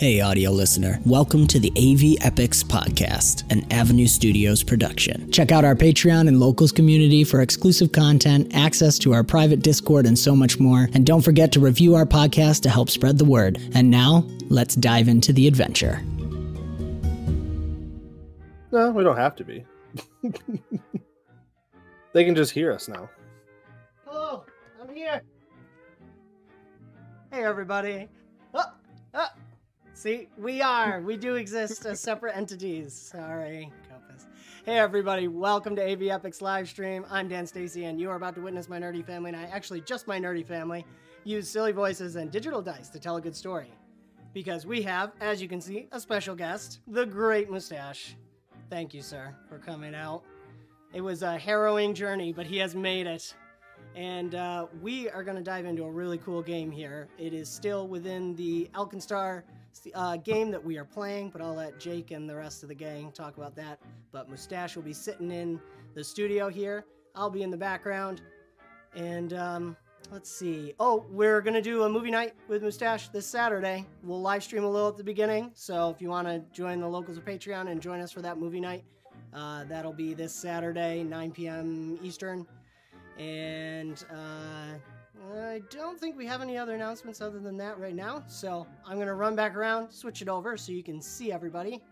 Hey, audio listener. Welcome to the AV Epics Podcast, an Avenue Studios production. Check out our Patreon and locals community for exclusive content, access to our private Discord, and so much more. And don't forget to review our podcast to help spread the word. And now, let's dive into the adventure. No, we don't have to be. they can just hear us now. Hello, I'm here. Hey, everybody. See, we are. We do exist as separate entities. Sorry, Compass. Hey, everybody. Welcome to AV Epics live stream. I'm Dan Stacy, and you are about to witness my nerdy family, and I actually just my nerdy family use silly voices and digital dice to tell a good story. Because we have, as you can see, a special guest, the Great Mustache. Thank you, sir, for coming out. It was a harrowing journey, but he has made it. And uh, we are going to dive into a really cool game here. It is still within the Uh, game that we are playing, but I'll let Jake and the rest of the gang talk about that. But Mustache will be sitting in the studio here. I'll be in the background. And um, let's see. Oh, we're going to do a movie night with Mustache this Saturday. We'll live stream a little at the beginning. So if you want to join the locals of Patreon and join us for that movie night, uh, that'll be this Saturday, 9 p.m. Eastern. And uh, I don't think we have any other announcements other than that right now. So I'm going to run back around, switch it over so you can see everybody,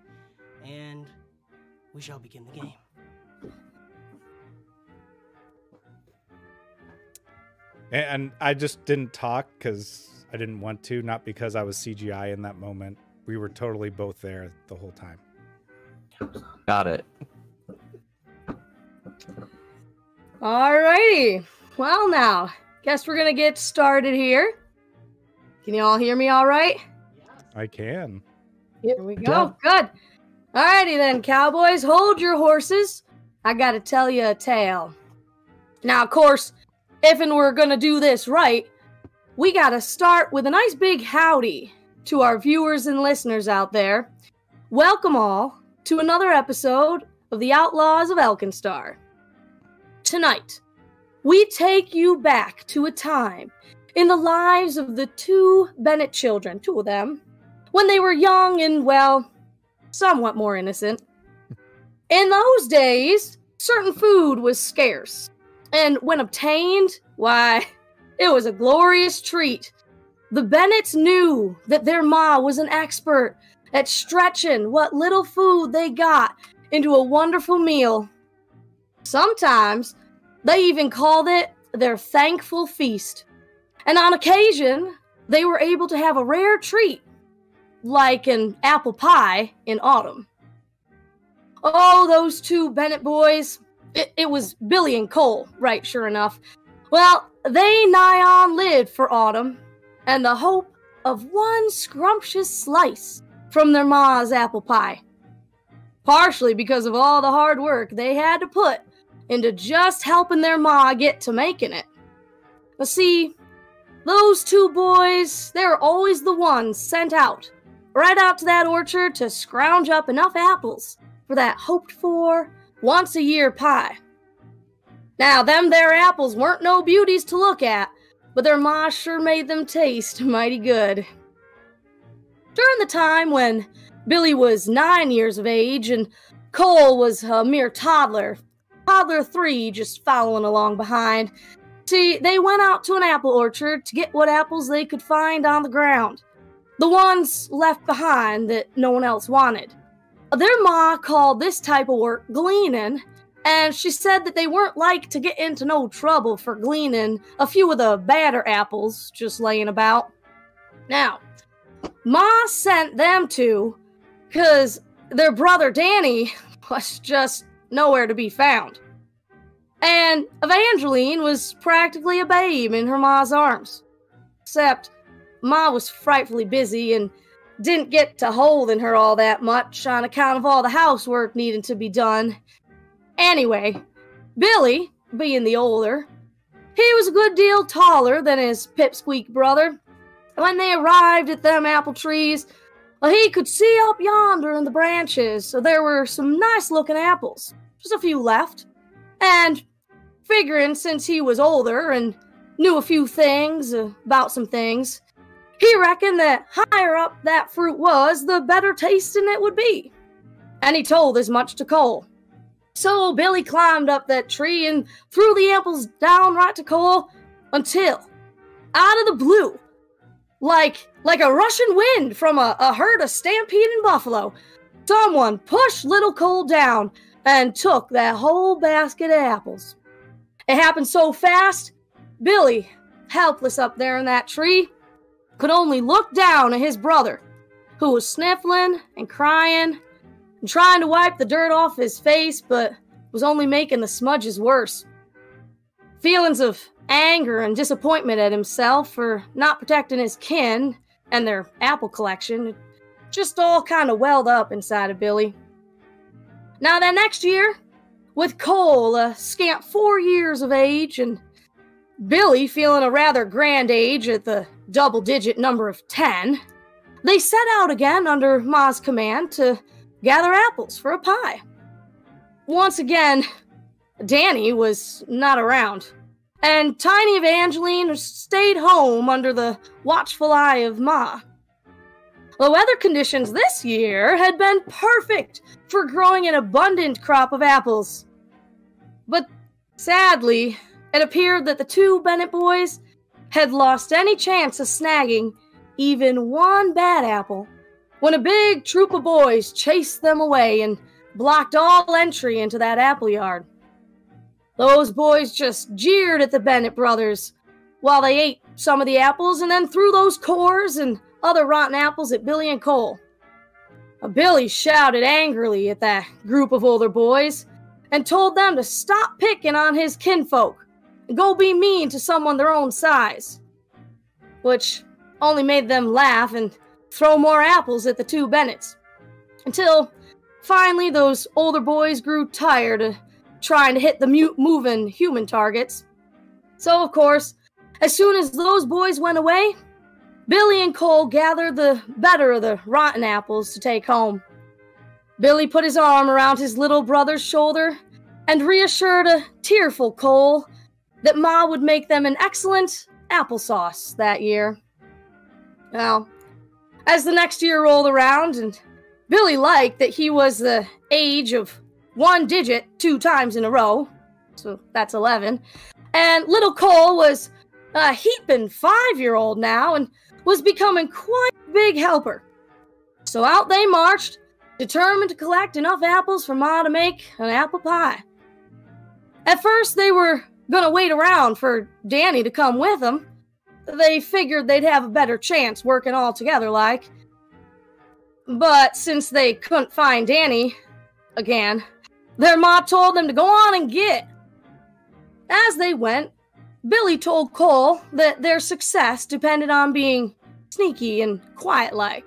and we shall begin the game. And I just didn't talk because I didn't want to, not because I was CGI in that moment. We were totally both there the whole time. Got it. Alrighty. Well, now, guess we're gonna get started here. Can you all hear me all right? I can. Here we go. Good. Alrighty then, cowboys, hold your horses. I gotta tell you a tale. Now, of course, if and we're gonna do this right, we gotta start with a nice big howdy to our viewers and listeners out there. Welcome all to another episode of the Outlaws of Alkenstar. Tonight, we take you back to a time in the lives of the two Bennett children, two of them, when they were young and, well, somewhat more innocent. In those days, certain food was scarce, and when obtained, why, it was a glorious treat. The Bennetts knew that their ma was an expert at stretching what little food they got into a wonderful meal. Sometimes they even called it their thankful feast. And on occasion, they were able to have a rare treat, like an apple pie in autumn. Oh, those two Bennett boys. It, it was Billy and Cole, right, sure enough. Well, they nigh on lived for autumn, and the hope of one scrumptious slice from their ma's apple pie. Partially because of all the hard work they had to put into just helping their ma get to making it. But see, those two boys, they were always the ones sent out, right out to that orchard to scrounge up enough apples for that hoped for, once a year pie. Now, them there apples weren't no beauties to look at, but their ma sure made them taste mighty good. During the time when Billy was nine years of age and Cole was a mere toddler, toddler three just following along behind. See, they went out to an apple orchard to get what apples they could find on the ground. The ones left behind that no one else wanted. Their ma called this type of work gleaning, and she said that they weren't like to get into no trouble for gleaning a few of the badder apples just laying about. Now, Ma sent them to, because their brother Danny was just nowhere to be found. And Evangeline was practically a babe in her ma's arms. Except, Ma was frightfully busy and didn't get to holding her all that much on account of all the housework needing to be done. Anyway, Billy, being the older, he was a good deal taller than his pipsqueak brother. When they arrived at them apple trees, well, he could see up yonder in the branches, so there were some nice looking apples. Just a few left. And figuring since he was older and knew a few things about some things, he reckoned that higher up that fruit was, the better tasting it would be. And he told as much to Cole. So Billy climbed up that tree and threw the apples down right to Cole until, out of the blue, like like a rushing wind from a, a herd of stampeding buffalo, someone pushed little Cole down and took that whole basket of apples. It happened so fast, Billy, helpless up there in that tree, could only look down at his brother, who was sniffling and crying and trying to wipe the dirt off his face, but was only making the smudges worse. Feelings of anger and disappointment at himself for not protecting his kin and their apple collection just all kind of welled up inside of Billy. Now, that next year, with Cole a scant four years of age and Billy feeling a rather grand age at the double digit number of 10, they set out again under Ma's command to gather apples for a pie. Once again, Danny was not around, and Tiny Evangeline stayed home under the watchful eye of Ma. The weather conditions this year had been perfect for growing an abundant crop of apples. But sadly, it appeared that the two Bennett boys had lost any chance of snagging even one bad apple when a big troop of boys chased them away and blocked all entry into that apple yard. Those boys just jeered at the Bennett brothers while they ate some of the apples and then threw those cores and other rotten apples at Billy and Cole. Billy shouted angrily at that group of older boys and told them to stop picking on his kinfolk and go be mean to someone their own size. Which only made them laugh and throw more apples at the two Bennetts. Until finally those older boys grew tired of trying to hit the mute moving human targets. So, of course, as soon as those boys went away, Billy and Cole gathered the better of the rotten apples to take home. Billy put his arm around his little brother's shoulder and reassured a tearful Cole that Ma would make them an excellent applesauce that year. Now, as the next year rolled around, and Billy liked that he was the age of one digit two times in a row, so that's 11, and little Cole was a heaping five year old now and was becoming quite a big helper. So out they marched, determined to collect enough apples for Ma to make an apple pie. At first, they were gonna wait around for Danny to come with them. They figured they'd have a better chance working all together, like. But since they couldn't find Danny again, their ma told them to go on and get. As they went, Billy told Cole that their success depended on being sneaky and quiet like.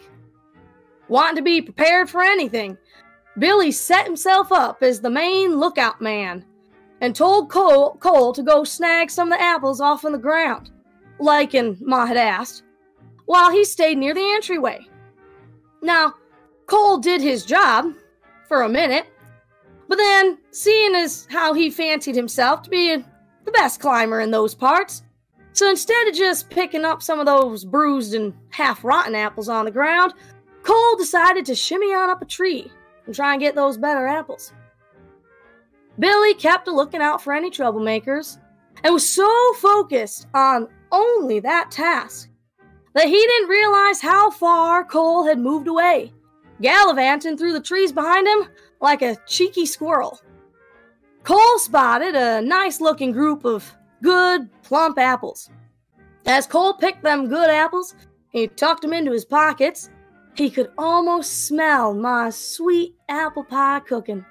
Wanting to be prepared for anything, Billy set himself up as the main lookout man and told Cole, Cole to go snag some of the apples off on the ground, and Ma had asked, while he stayed near the entryway. Now, Cole did his job for a minute, but then, seeing as how he fancied himself to be the best climber in those parts, so instead of just picking up some of those bruised and half rotten apples on the ground, Cole decided to shimmy on up a tree and try and get those better apples. Billy kept a looking out for any troublemakers and was so focused on only that task that he didn't realize how far Cole had moved away, gallivanting through the trees behind him like a cheeky squirrel. Cole spotted a nice looking group of good, plump apples. As Cole picked them good apples, he tucked them into his pockets. He could almost smell my sweet apple pie cooking.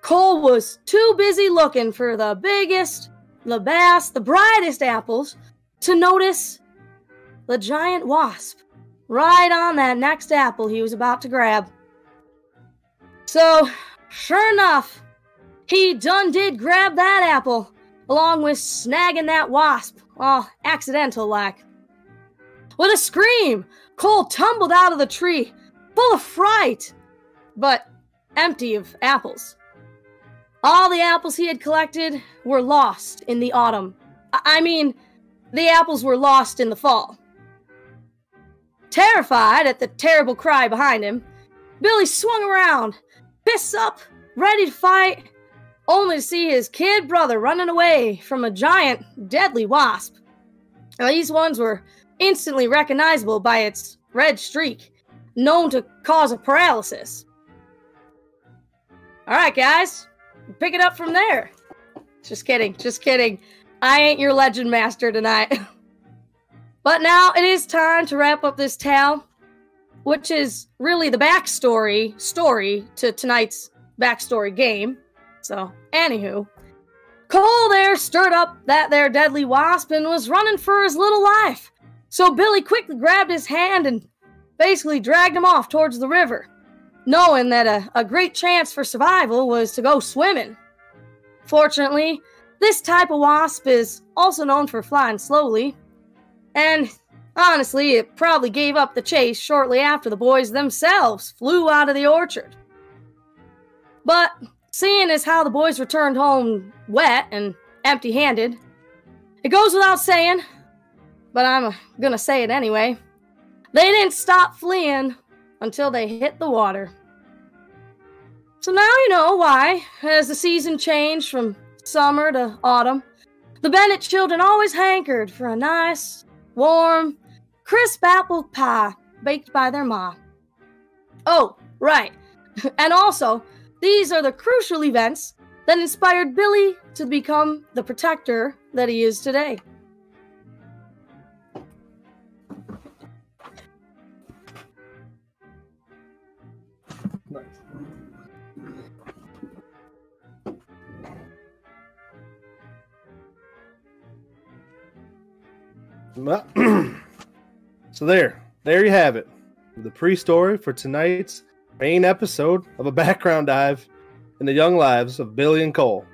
Cole was too busy looking for the biggest, the best, the brightest apples to notice the giant wasp right on that next apple he was about to grab. So, sure enough, he done did grab that apple, along with snagging that wasp, all accidental like. With a scream, Cole tumbled out of the tree, full of fright, but empty of apples. All the apples he had collected were lost in the autumn. I mean, the apples were lost in the fall. Terrified at the terrible cry behind him, Billy swung around, fists up, ready to fight, only to see his kid brother running away from a giant, deadly wasp. Now, these ones were instantly recognizable by its red streak, known to cause a paralysis. All right, guys, pick it up from there. Just kidding, just kidding. I ain't your legend master tonight. but now it is time to wrap up this tale, which is really the backstory story to tonight's backstory game. So, anywho, Cole there stirred up that there deadly wasp and was running for his little life. So Billy quickly grabbed his hand and basically dragged him off towards the river, knowing that a, a great chance for survival was to go swimming. Fortunately, this type of wasp is also known for flying slowly, and honestly, it probably gave up the chase shortly after the boys themselves flew out of the orchard. But seeing as how the boys returned home wet and empty handed, it goes without saying, but I'm gonna say it anyway. They didn't stop fleeing until they hit the water. So now you know why, as the season changed from summer to autumn, the Bennett children always hankered for a nice, warm, crisp apple pie baked by their ma. Oh, right. and also, these are the crucial events that inspired Billy to become the protector that he is today. so there, there you have it. The pre-story for tonight's main episode of a background dive in the young lives of Billy and Cole.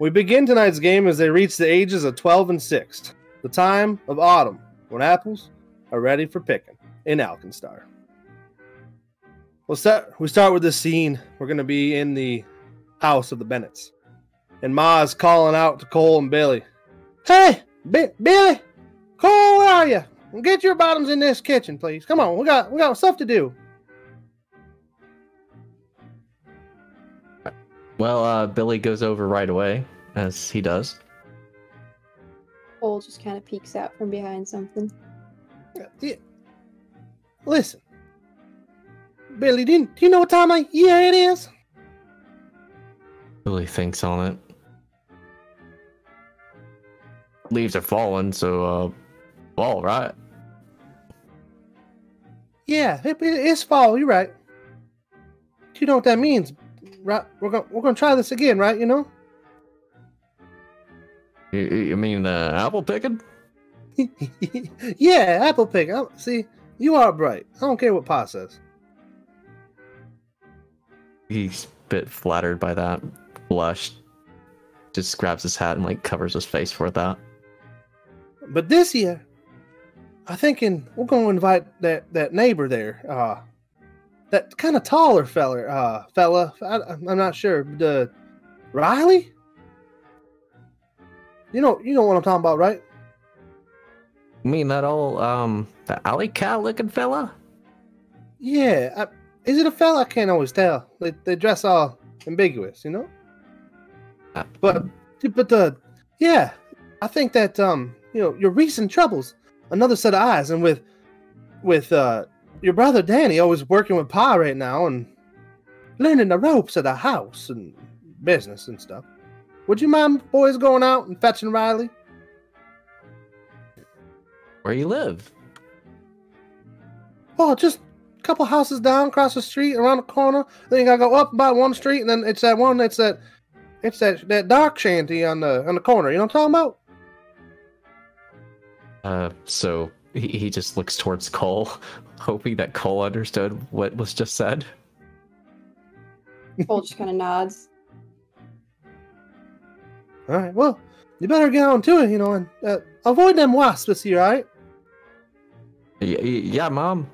We begin tonight's game as they reach the ages of 12 and 6, the time of autumn, when apples are ready for picking in Alkenstar. We'll start, we start with this scene. We're going to be in the house of the Bennetts. And Ma's calling out to Cole and Billy. Hey, B- Billy, Cole, where are you? Get your bottoms in this kitchen, please. Come on, we got we got stuff to do. Well, uh, Billy goes over right away, as he does. Cole just kind of peeks out from behind something. Yeah. Listen, Billy, do you, do you know what time of year it is? Billy thinks on it. Leaves are falling, so uh, fall, right? Yeah, it, it- it's fall. You're right. You know what that means, right? We're gonna we're gonna try this again, right? You know. You, you mean uh, apple picking? yeah, apple picking. I, see, you are bright. I don't care what Pa says. He's a bit flattered by that. Blushed. Just grabs his hat and like covers his face for that. But this year, I thinking we're gonna invite that that neighbor there. Uh, that kind of taller feller. Uh, fella. I, I'm not sure. The Riley. You know, you know what I'm talking about, right? You mean that old um the alley cat looking fella? Yeah. I, is it a fella? I can't always tell. They they dress all ambiguous, you know. Uh, But but the yeah, I think that um you know your recent troubles, another set of eyes, and with with uh your brother Danny always working with Pa right now and learning the ropes of the house and business and stuff. Would you mind boys going out and fetching Riley? where you live? Oh, just a couple houses down, across the street, around the corner. Then you gotta go up about one street, and then it's that one. It's that, it's that that dark shanty on the on the corner. You know what I'm talking about? Uh, so he, he just looks towards Cole, hoping that Cole understood what was just said. Cole just kind of nods. All right. Well, you better get on to it, you know, and uh, avoid them wasps this year, all right? Y- y- yeah, mom.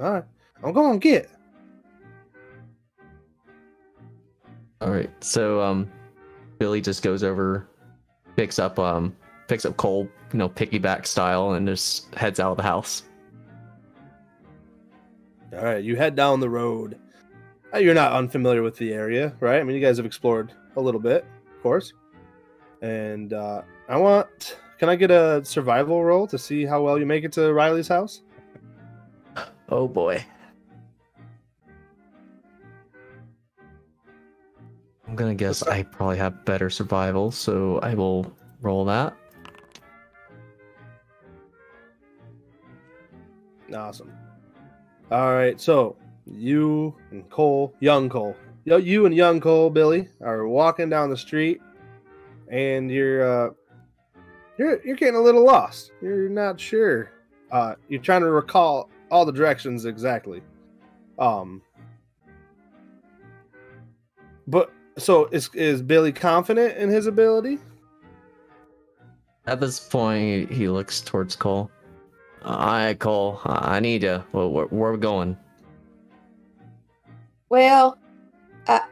All right. I'm going to get. All right. So um, Billy just goes over, picks up um picks up Cole, you know, piggyback style, and just heads out of the house. All right, you head down the road. Uh, You're not unfamiliar with the area, right? I mean, you guys have explored a little bit, of course. And uh, I want. Can I get a survival roll to see how well you make it to Riley's house? Oh boy. I'm gonna guess I probably have better survival, so I will roll that. Awesome. All right, so you and Cole, young Cole, you and young Cole, Billy, are walking down the street, and you're uh, you're you're getting a little lost. You're not sure. Uh, you're trying to recall all the directions exactly. Um, but so is is Billy confident in his ability? At this point, he looks towards Cole. Alright, Cole, I I need to. Where, where, where are we going? Well, I,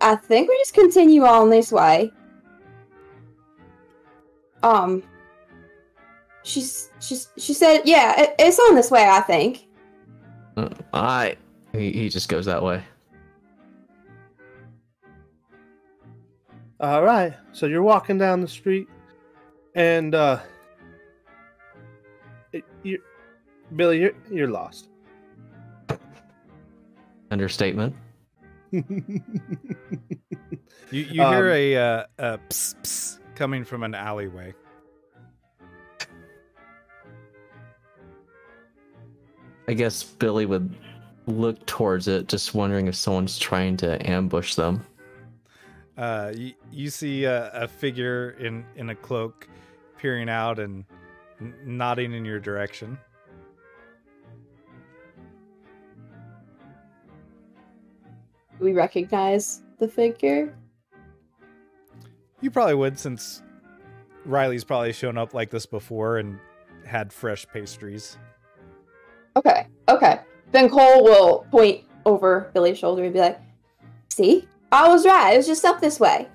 I think we just continue on this way. Um, she's she's she said, yeah, it, it's on this way. I think. Uh, Alright. He, he just goes that way. All right. So you're walking down the street, and uh, it- you, Billy, you're you're lost. Understatement. You you hear Um, a uh, a ps, ps coming from an alleyway. I guess Billy would look towards it, just wondering if someone's trying to ambush them. Uh, you, you see a, a figure in in a cloak peering out and n- nodding in your direction. We recognize the figure. You probably would, since Riley's probably shown up like this before and had fresh pastries. Okay, okay. Then Cole will point over Billy's shoulder and be like, "See, I was right. It was just up this way."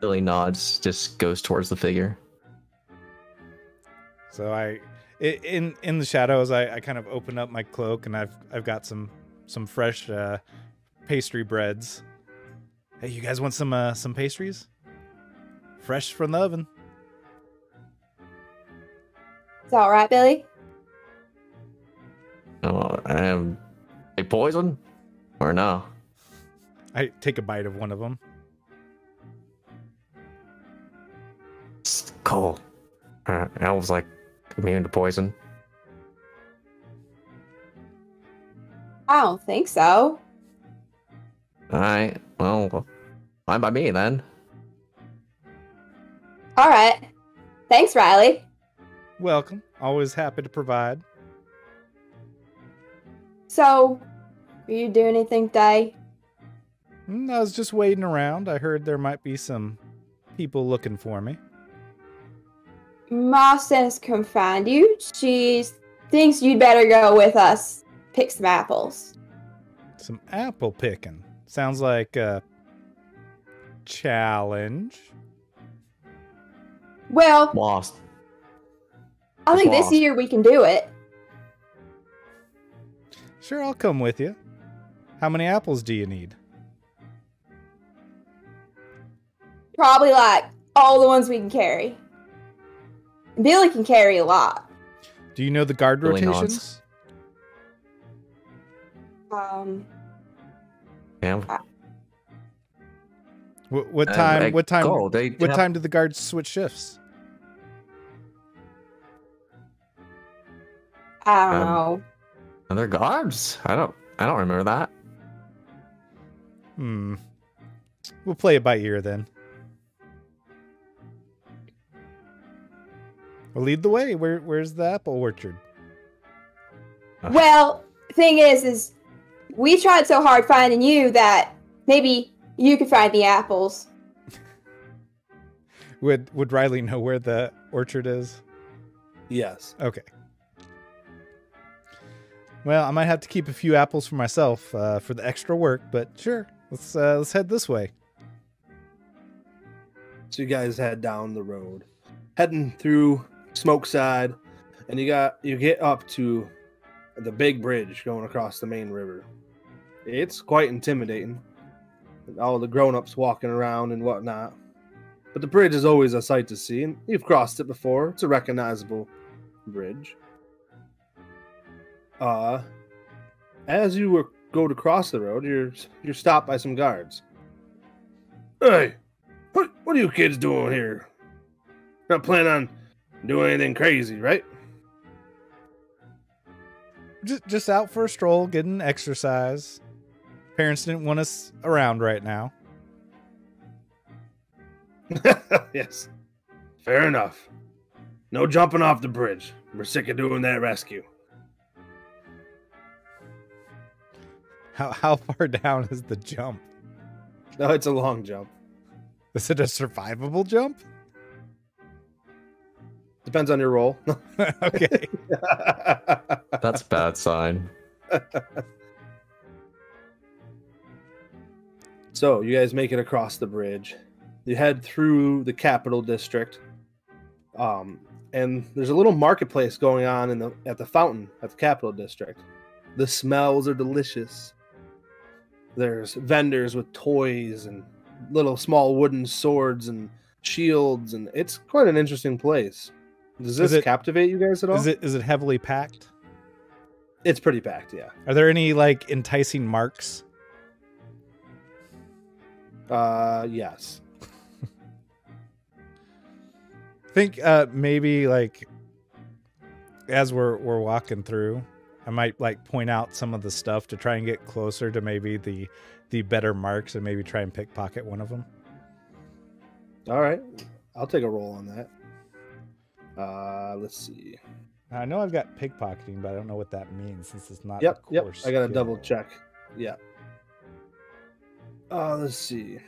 Billy nods, just goes towards the figure. So I, i- in in the shadows, I, I kind of open up my cloak and I've I've got some some fresh uh, pastry breads. Hey, you guys want some uh, some pastries? Fresh from the oven. Is that all right, Billy? Oh, um, a poison? Or no? I take a bite of one of them. It's Cole. Uh, elves like immune to poison. I don't think so. Alright, well, fine by me then. All right. Thanks, Riley. Welcome. Always happy to provide. So, are you doing anything today? Mm, I was just waiting around. I heard there might be some people looking for me. Ma says come find you. She thinks you'd better go with us. Pick some apples. Some apple picking. Sounds like a challenge. Well, Lost. I think this year we can do it. Sure, I'll come with you. How many apples do you need? Probably like all the ones we can carry. Billy can carry a lot. Do you know the guard Billy nods. rotations? Um, Yeah. What, what time? like, what time? Go. They What have- time do the guards switch shifts? I don't Um, know. Are there guards? I don't. I don't remember that. Hmm. We'll play it by ear then. We'll lead the way. Where Where's the apple orchard? Well, thing is, is we tried so hard finding you that maybe you could find the apples. Would Would Riley know where the orchard is? Yes. Okay. Well, I might have to keep a few apples for myself uh, for the extra work, but sure. Let's uh, let's head this way. So you guys head down the road, heading through Smoke Side, and you got you get up to the big bridge going across the main river. It's quite intimidating. All the grown-ups walking around and whatnot. But the bridge is always a sight to see, and you've crossed it before. It's a recognizable bridge. Uh, as you were go to cross the road, you're you're stopped by some guards. Hey, what what are you kids doing here? Not planning on doing anything crazy, right? Just just out for a stroll, getting exercise. Parents didn't want us around right now. yes. Fair enough. No jumping off the bridge. We're sick of doing that rescue. How how far down is the jump? No, it's a long jump. Is it a survivable jump? Depends on your role. okay. That's a bad sign. so you guys make it across the bridge. You head through the capital district. Um, and there's a little marketplace going on in the at the fountain at the capital district. The smells are delicious. There's vendors with toys and little small wooden swords and shields, and it's quite an interesting place. Does this it- captivate you guys at all? Is it is it heavily packed? It's pretty packed, yeah. Are there any like enticing marks? Uh, yes. I think uh maybe like as we're we're walking through, I might like point out some of the stuff to try and get closer to maybe the the better marks and maybe try and pickpocket one of them. All right, I'll take a roll on that. Uh, let's see. I know I've got pickpocketing, but I don't know what that means since it's not. Yep, yep. I gotta skill. double check. Yeah. Uh, let's see.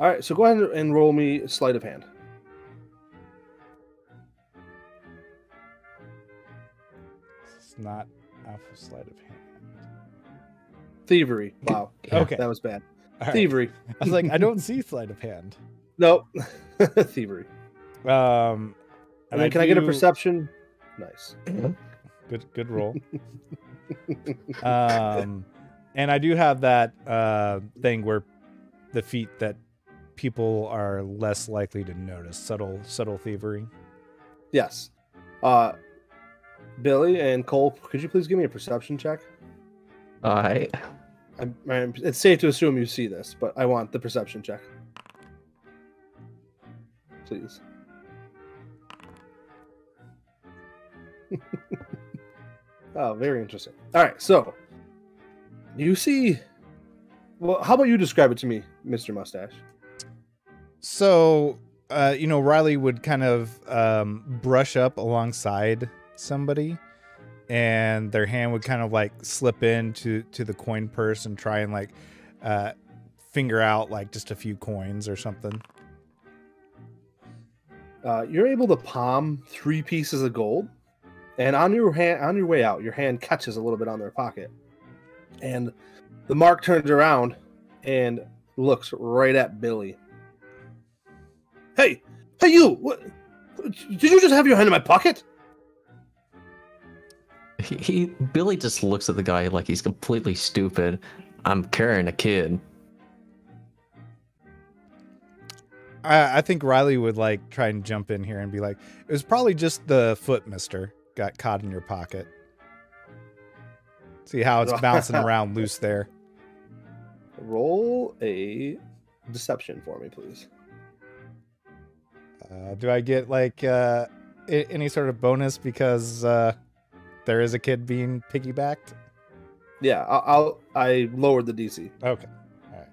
All right, so go ahead and roll me sleight of hand. It's not alpha sleight of hand. Thievery. Wow. Okay. That was bad. All right. Thievery. I was like, I don't see sleight of hand. Nope. Thievery. Um, And then can I get a perception? Nice. Good, good roll. um, and I do have that uh thing where the feat that people are less likely to notice subtle, subtle thievery. Yes. Uh, Billy and Cole, could you please give me a perception check? All right. I'm, I'm, it's safe to assume you see this, but I want the perception check. Please. oh, very interesting. All right, so you see. Well, how about you describe it to me, Mr. Mustache? So, uh, you know, Riley would kind of um, brush up alongside somebody, and their hand would kind of like slip into to the coin purse and try and like uh, finger out like just a few coins or something. uh, you're able to palm three pieces of gold, and on your hand, on your way out, your hand catches a little bit on their pocket, and the mark turns around and looks right at Billy. Hey, hey, you! What? Did you just have your hand in my pocket? He, he Billy just looks at the guy like he's completely stupid. I'm carrying a kid. I, I think Riley would like try and jump in here and be like, "It was probably just the foot, Mister, got caught in your pocket." See how it's bouncing around loose there. Roll a deception for me, please. Uh, do I get like uh, any sort of bonus because uh, there is a kid being piggybacked? Yeah, I'll, I'll I lowered the DC. Okay, all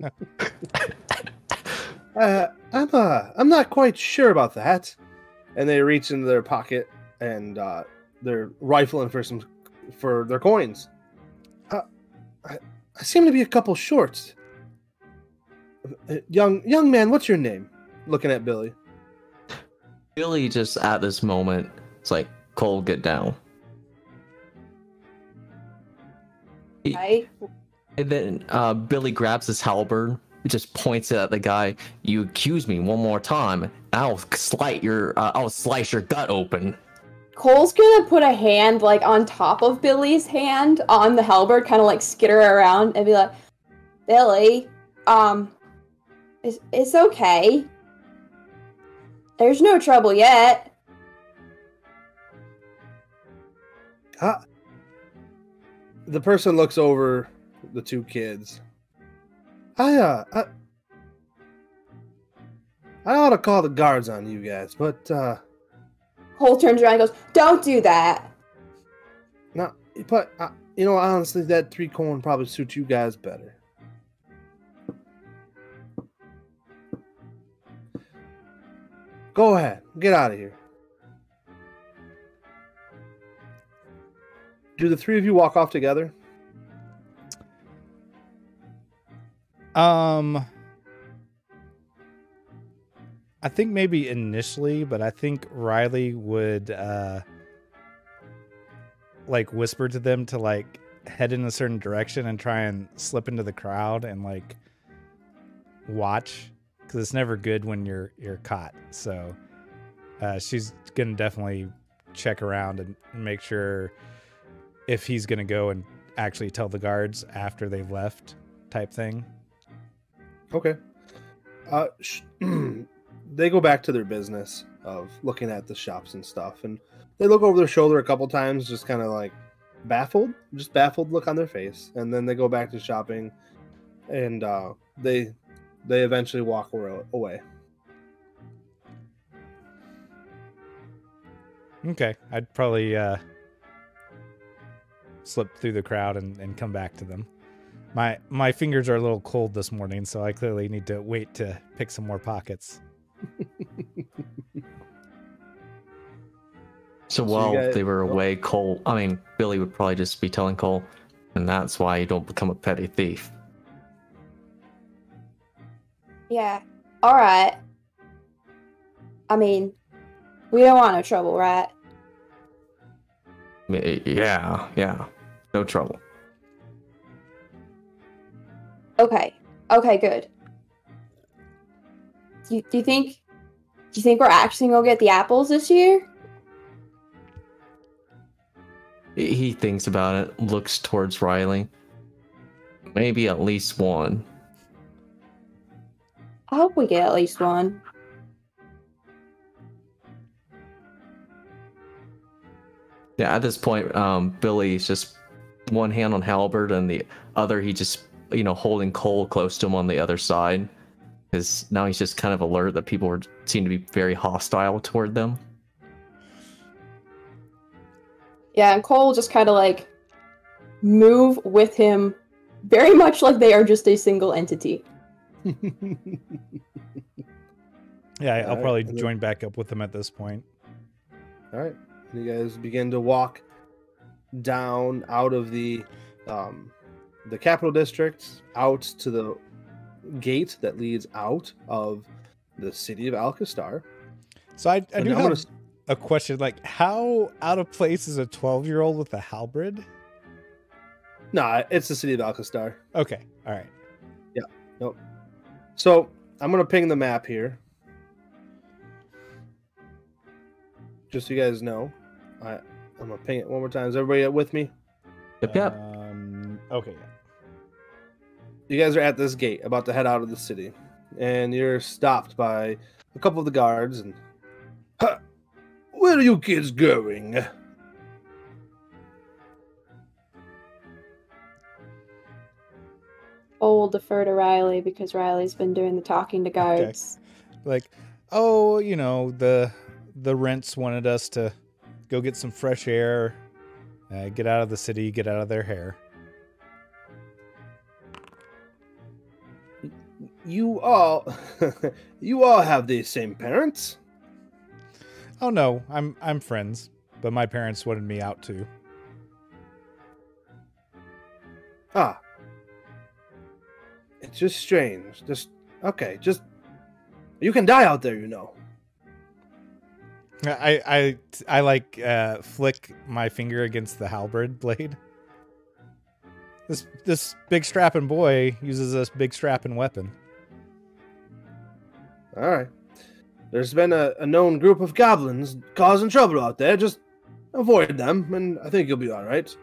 right. Uh, I'm uh, I'm not quite sure about that. And they reach into their pocket and uh, they're rifling for some for their coins. Uh, I, I seem to be a couple shorts. Uh, young young man, what's your name? Looking at Billy really just at this moment, it's like, Cole, get down. Right. And then uh, Billy grabs his halberd, just points it at the guy. You accuse me one more time, I'll slice your, uh, I'll slice your gut open. Cole's gonna put a hand like on top of Billy's hand on the halberd, kind of like skitter around and be like, "Billy, um, it's it's okay. There's no trouble yet. Ah. The person looks over the two kids. I uh I, I ought to call the guards on you guys, but uh Cole turns around and goes, Don't do that. no, but uh, you know honestly that three corn probably suits you guys better. Go ahead, get out of here. Do the three of you walk off together? Um, I think maybe initially, but I think Riley would uh like whisper to them to like head in a certain direction and try and slip into the crowd and like watch because it's never good when you're you're caught. So uh, she's gonna definitely check around and make sure if he's gonna go and actually tell the guards after they've left, type thing. Okay. Uh, sh- they go back to their business of looking at the shops and stuff, and they look over their shoulder a couple times, just kind of like baffled, just baffled look on their face, and then they go back to shopping, and uh, they they eventually walk away- away. Okay, I'd probably uh, slip through the crowd and, and come back to them. My my fingers are a little cold this morning, so I clearly need to wait to pick some more pockets. So you while guys- they were away, Cole, I mean, Billy would probably just be telling Cole, and that's why you don't become a petty thief. Yeah. Alright. I mean, we don't want no trouble, right? Yeah, yeah, no trouble. Okay. Okay, good. Do you, do you think do you think we're actually gonna get the apples this year? He thinks about it, looks towards Riley. Maybe at least one. I hope we get at least one. Yeah, at this point, um, Billy's just one hand on halberd and the other he just you know holding Cole close to him on the other side, because now he's just kind of alert that people are, seem to be very hostile toward them. Yeah, and Cole just kind of like move with him very much like they are just a single entity. Yeah, I'll probably then- join back up with them at this point. All right. You guys begin to walk down out of the um, the capital district out to the gate that leads out of the city of Alkenstar. So I, I And do have gonna a question. Like, how out of place is a twelve-year-old with a halberd? Nah, it's the city of Alkenstar. Okay, all right. So I'm gonna ping the map here, just so you guys know. I I'm gonna ping it one more time. Is everybody with me? Yep, yep. Um, okay. you guys are at this gate about to head out of the city and you're stopped by a couple of the guards and "Huh, where are you kids going Cole will defer to Riley because Riley's been doing the talking to guards. Like, oh, you know, the the rents wanted us to go get some fresh air, uh, get out of the city, get out of their hair. you all you all have the same parents Oh no, I'm I'm friends, but my parents wanted me out too. ah it's just strange just okay just you can die out there you know I I I like uh, flick my finger against the halberd blade. This this big strapping boy uses this big strapping weapon. All right. There's been a, a known group of goblins causing trouble out there. Just avoid them, and I think you'll be all right.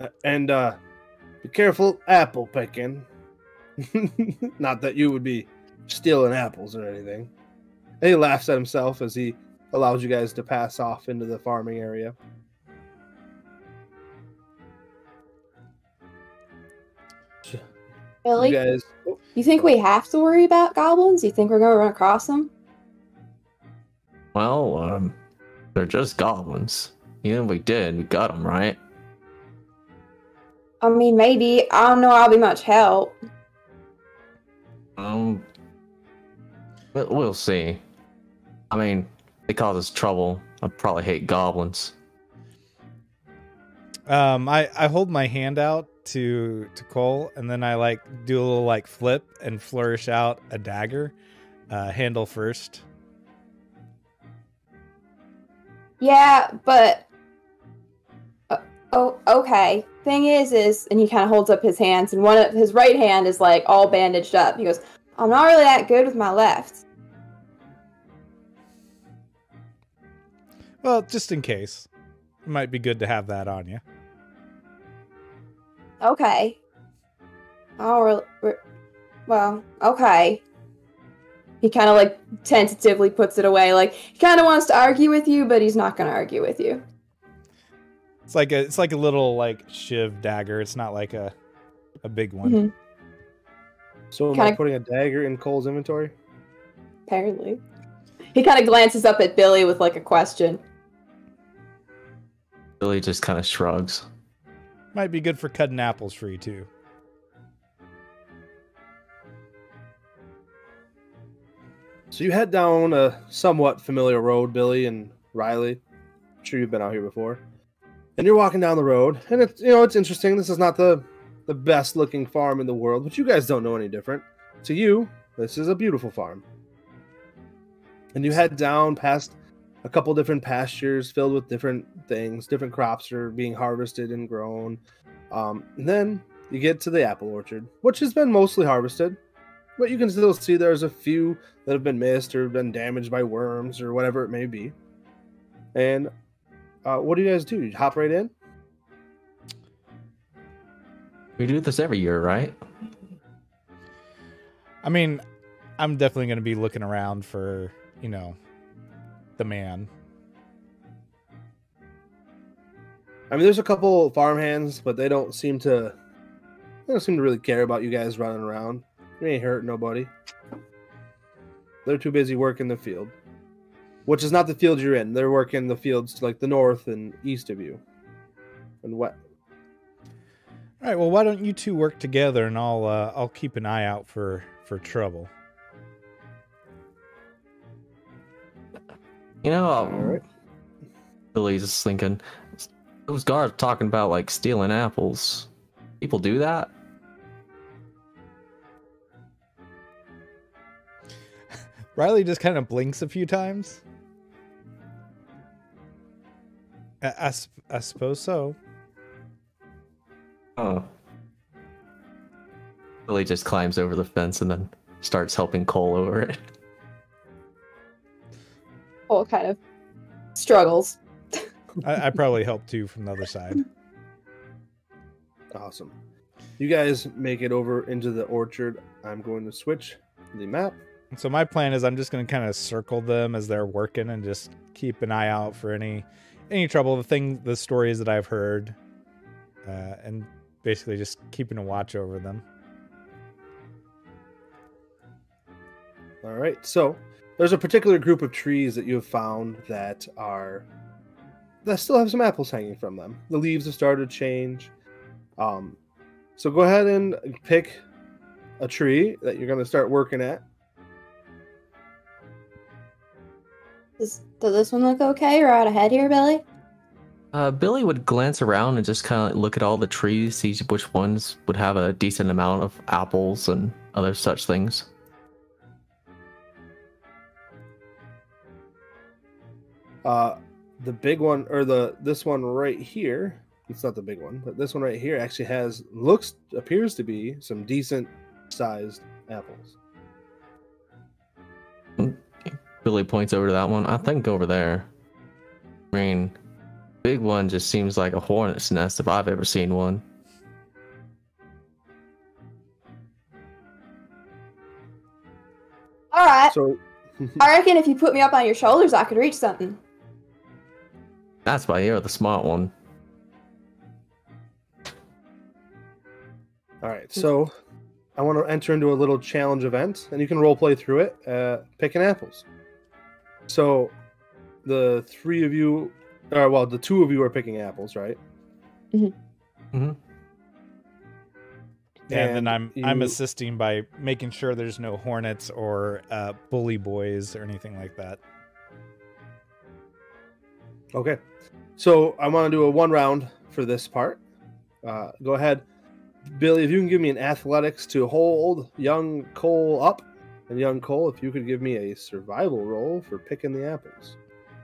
Uh, and uh, be careful apple picking. Not that you would be stealing apples or anything. And he laughs at himself as he allows you guys to pass off into the farming area. Billy, You guys, you think we have to worry about goblins? You think we're gonna run across them? Well, um, they're just goblins. Even if we did, we got them, right? I mean, maybe. I don't know. I'll be much help. Um, we'll, we'll see. I mean, they cause us trouble. I probably hate goblins. Um, I I hold my hand out to to Cole, and then I like do a little like flip and flourish out a dagger, uh, handle first. Yeah, but oh, okay. Thing is, is and he kind of holds up his hands, and one of his right hand is like all bandaged up. He goes, "I'm not really that good with my left." Well, just in case, it might be good to have that on you. Okay. Oh, re- re- well, okay. He kind of like tentatively puts it away. Like he kind of wants to argue with you, but he's not going to argue with you. It's like a it's like a little like shiv dagger. It's not like a a big one. Mhm. so am I Kinda- putting a dagger in Cole's inventory? Apparently, he kind of glances up at Billy with like a question. Billy just kind of shrugs. Might be good for cutting apples for you too. So you head down a somewhat familiar road, Billy and Riley. I'm sure you've been out here before. And you're walking down the road, and it's you know it's interesting. This is not the the best looking farm in the world, but you guys don't know any different. To you, this is a beautiful farm. And you head down past a couple different pastures filled with different things. Different crops are being harvested and grown. Um, and then you get to the apple orchard, which has been mostly harvested, but you can still see there's a few that have been missed or been damaged by worms or whatever it may be. And uh, what do you guys do? You hop right in? We do this every year, right? I mean, I'm definitely going to be looking around for you know the man. I mean, there's a couple farmhands, but they don't seem to. They don't seem to really care about you guys running around. You ain't hurt nobody. They're too busy working the field, which is not the field you're in. They're working the fields like the north and east of you, and what? All right. Well, why don't you two work together, and I'll uh, I'll keep an eye out for for trouble. You know, All um, right. Billy's just thinking, those guards talking about like stealing apples. People do that? Riley just kind of blinks a few times. I, I, s- I suppose so. Oh. Billy just climbs over the fence and then starts helping Cole over it. Cole kind of struggles. I, I probably help too from the other side. Awesome. You guys make it over into the orchard. I'm going to switch the map. So my plan is I'm just going to kind of circle them as they're working and just keep an eye out for any any trouble. The thing, the stories that I've heard, uh, and basically just keeping a watch over them. All right. So there's a particular group of trees that you have found that are that still have some apples hanging from them. The leaves have started to change. Um, so go ahead and pick a tree that you're going to start working at. Does, does this one look okay or out ahead here, Billy? Uh, Billy would glance around and just kind of look at all the trees, see which ones would have a decent amount of apples and other such things. Uh, the big one or the this one right here It's not the big one, but this one right here actually has looks appears to be some decent sized apples. Billy points over to that one. I think over there. I mean, big one just seems like a hornet's nest if I've ever seen one. All right. So I reckon if you put me up on your shoulders, I could reach something. That's why you're the smart one. All right, so I want to enter into a little challenge event, and you can role play through it, uh, picking apples. So, the three of you, or well, the two of you are picking apples, right? Mm-hmm. and then I'm I'm assisting by making sure there's no hornets or uh, bully boys or anything like that. Okay, so I want to do a one round for this part. Uh, go ahead, Billy. If you can give me an athletics to hold young Cole up, and young Cole, if you could give me a survival roll for picking the apples,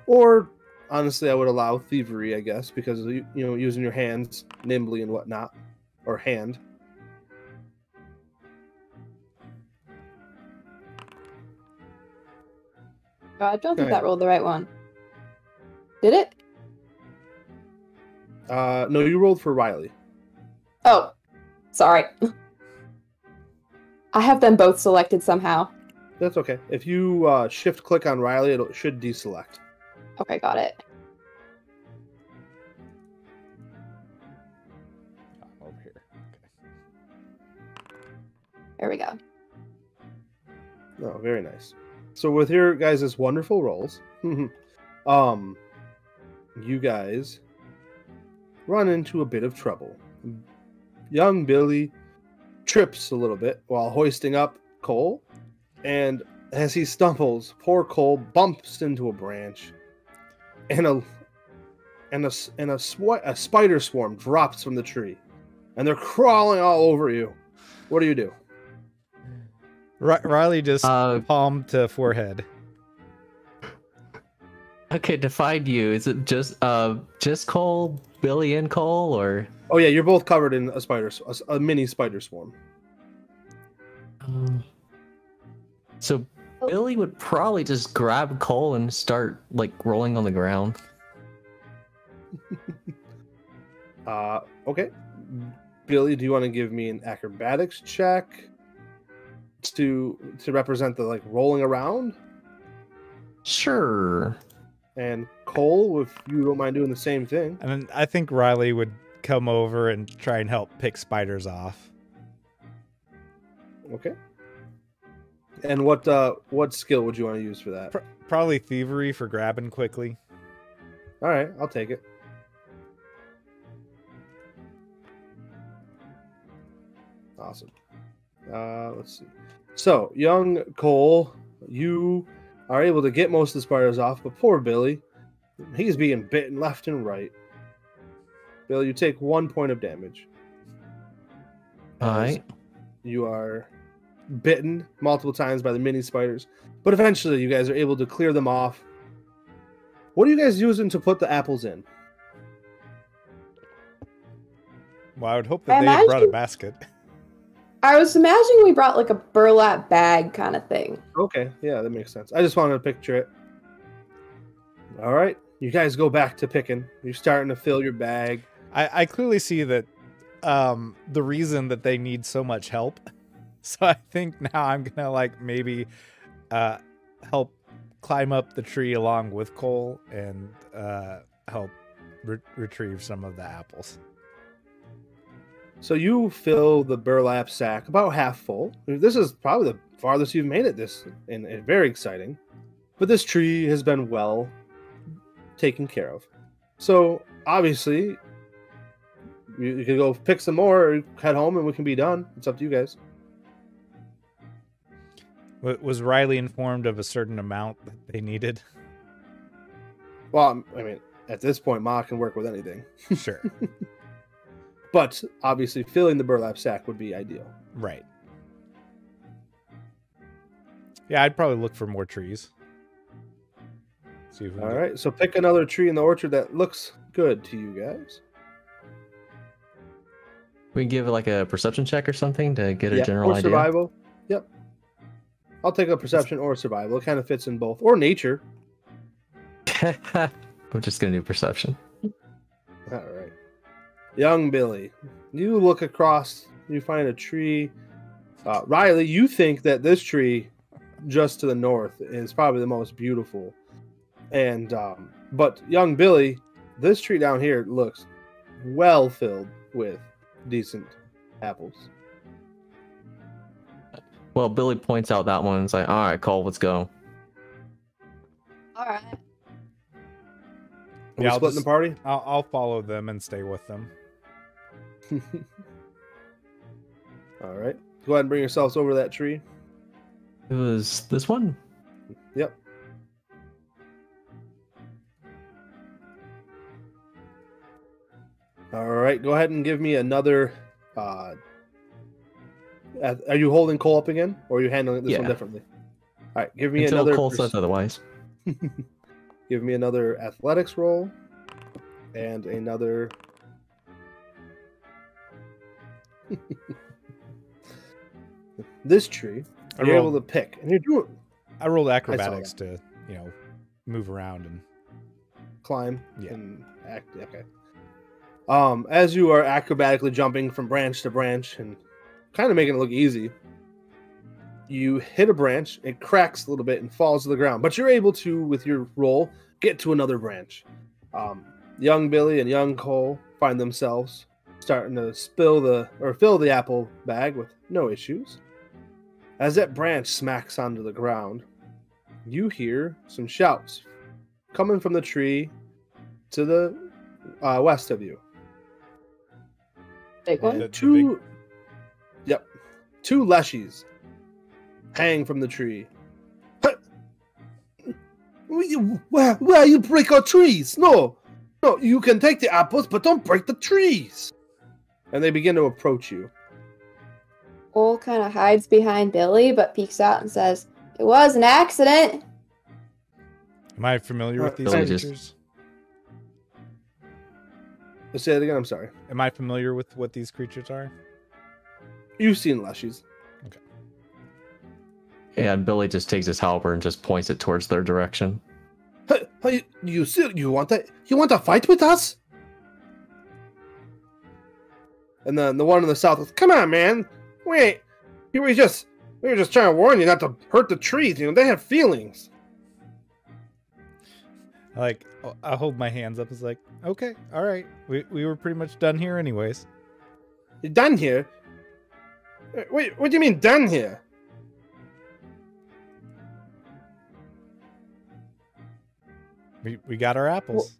or honestly, I would allow thievery, I guess, because you, you know using your hands nimbly and whatnot, or hand. Oh, I don't think that rolled the right one. Did it? Uh, no, you rolled for Riley. Oh, sorry. I have them both selected somehow. That's okay. If you uh, shift click on Riley, it should deselect. Okay, got it. Over here. Okay. There we go. Oh, very nice. So with your guys' wonderful rolls, um, you guys run into a bit of trouble. Young Billy trips a little bit while hoisting up Cole, and as he stumbles, poor Cole bumps into a branch, and a and a and a, swi- a spider swarm drops from the tree, and they're crawling all over you. What do you do? Ri- Riley just Uh, palm to forehead. Okay, to find you, is it just uh just Cole, Billy, and Cole, or Oh yeah, you're both covered in a spider, a mini spider swarm. Um, so Billy would probably just grab Cole and start like rolling on the ground. Uh, okay. Billy, do you want to give me an acrobatics check to to represent the like rolling around? Sure. And Cole, if you don't mind doing the same thing. And I think Riley would come over and try and help pick spiders off. Okay. And what uh what skill would you want to use for that? Pr- probably thievery for grabbing quickly. All right, I'll take it. Awesome. Uh, let's see. So, young Cole, you are able to get most of the spiders off, but poor Billy, he's being bitten left and right. Billy, you take one point of damage. All as right. You are bitten multiple times by the mini spiders, but eventually you guys are able to clear them off. What are you guys using to put the apples in? Well, I would hope I that they had brought a basket. I was imagining we brought like a burlap bag kind of thing. Okay, yeah, that makes sense. I just wanted to picture it. All right, you guys go back to picking. You're starting to fill your bag. I, I clearly see that um, the reason that they need so much help. So I think now I'm gonna like maybe uh, help climb up the tree along with Cole and uh, help re- retrieve some of the apples. So you fill the burlap sack about half full. This is probably the farthest you've made it. This and, and very exciting. But this tree has been well taken care of. So obviously, you, you can go pick some more, or head home, and we can be done. It's up to you guys. Was Riley informed of a certain amount that they needed? Well, I mean, at this point, Ma can work with anything. Sure. But obviously, filling the burlap sack would be ideal. right. Yeah, I'd probably look for more trees. See if All get- right, so pick another tree in the orchard that looks good to you guys. We can give like a perception check or something to get a Yeah, general or idea. survival. Yep. I'll take a perception or survival. It kind of fits in both, or nature. We're just gonna do perception. All right. Young Billy, you look across, you find a tree. Uh, Riley, you think that this tree just to the north is probably the most beautiful. And, um, but young Billy, this tree down here looks well filled with decent apples. Well, Billy points out that one and is like, all right, Cole, let's go. All right. Are we Yeah, I'll splitting just- the party? I'll, I'll follow them and stay with them. All right. Go ahead and bring yourselves over that tree. It was this one. Yep. All right, go ahead and give me another. Uh, are you holding Cole up again, or are you handling this one Yeah. differently? All right, give me Until another. Cole pers- says otherwise. give me another athletics roll, and another. this tree, I you're able to pick, and you're doing I rolled acrobatics to, you know, move around and climb Yeah. and act okay. Um as you are acrobatically jumping from branch to branch and kind of making it look easy you hit a branch it cracks a little bit and falls to the ground but you're able to with your roll get to another branch. Um young billy and young cole find themselves starting to spill the or fill the apple bag with no issues as that branch smacks onto the ground you hear some shouts coming from the tree to the uh, west of you. Big one. The- the two, yep, two leshies hang from the tree. Where, Will you- Why, why you break our trees? No, no, you can take the apples, but don't break the trees. And they begin to approach you. Cole kind of hides behind Billy, but peeks out and says, "It was an accident." Am I familiar with Uh, these Billy just- creatures? Let's say it again. I'm sorry. Am I familiar with what these creatures are? You've seen leshies. Okay. And Billy just takes his halberd and just points it towards their direction. Hey, hey, you still you want to you want to fight with us? And then the one in the south goes, "Come on, man! Wait, we were just we were just trying to warn you not to hurt the trees. You know they have feelings." Like, I hold my hands up. It's like, okay, all right. We, we were pretty much done here, anyways. You're done here. Wait, what do you mean done here? We, we got our apples.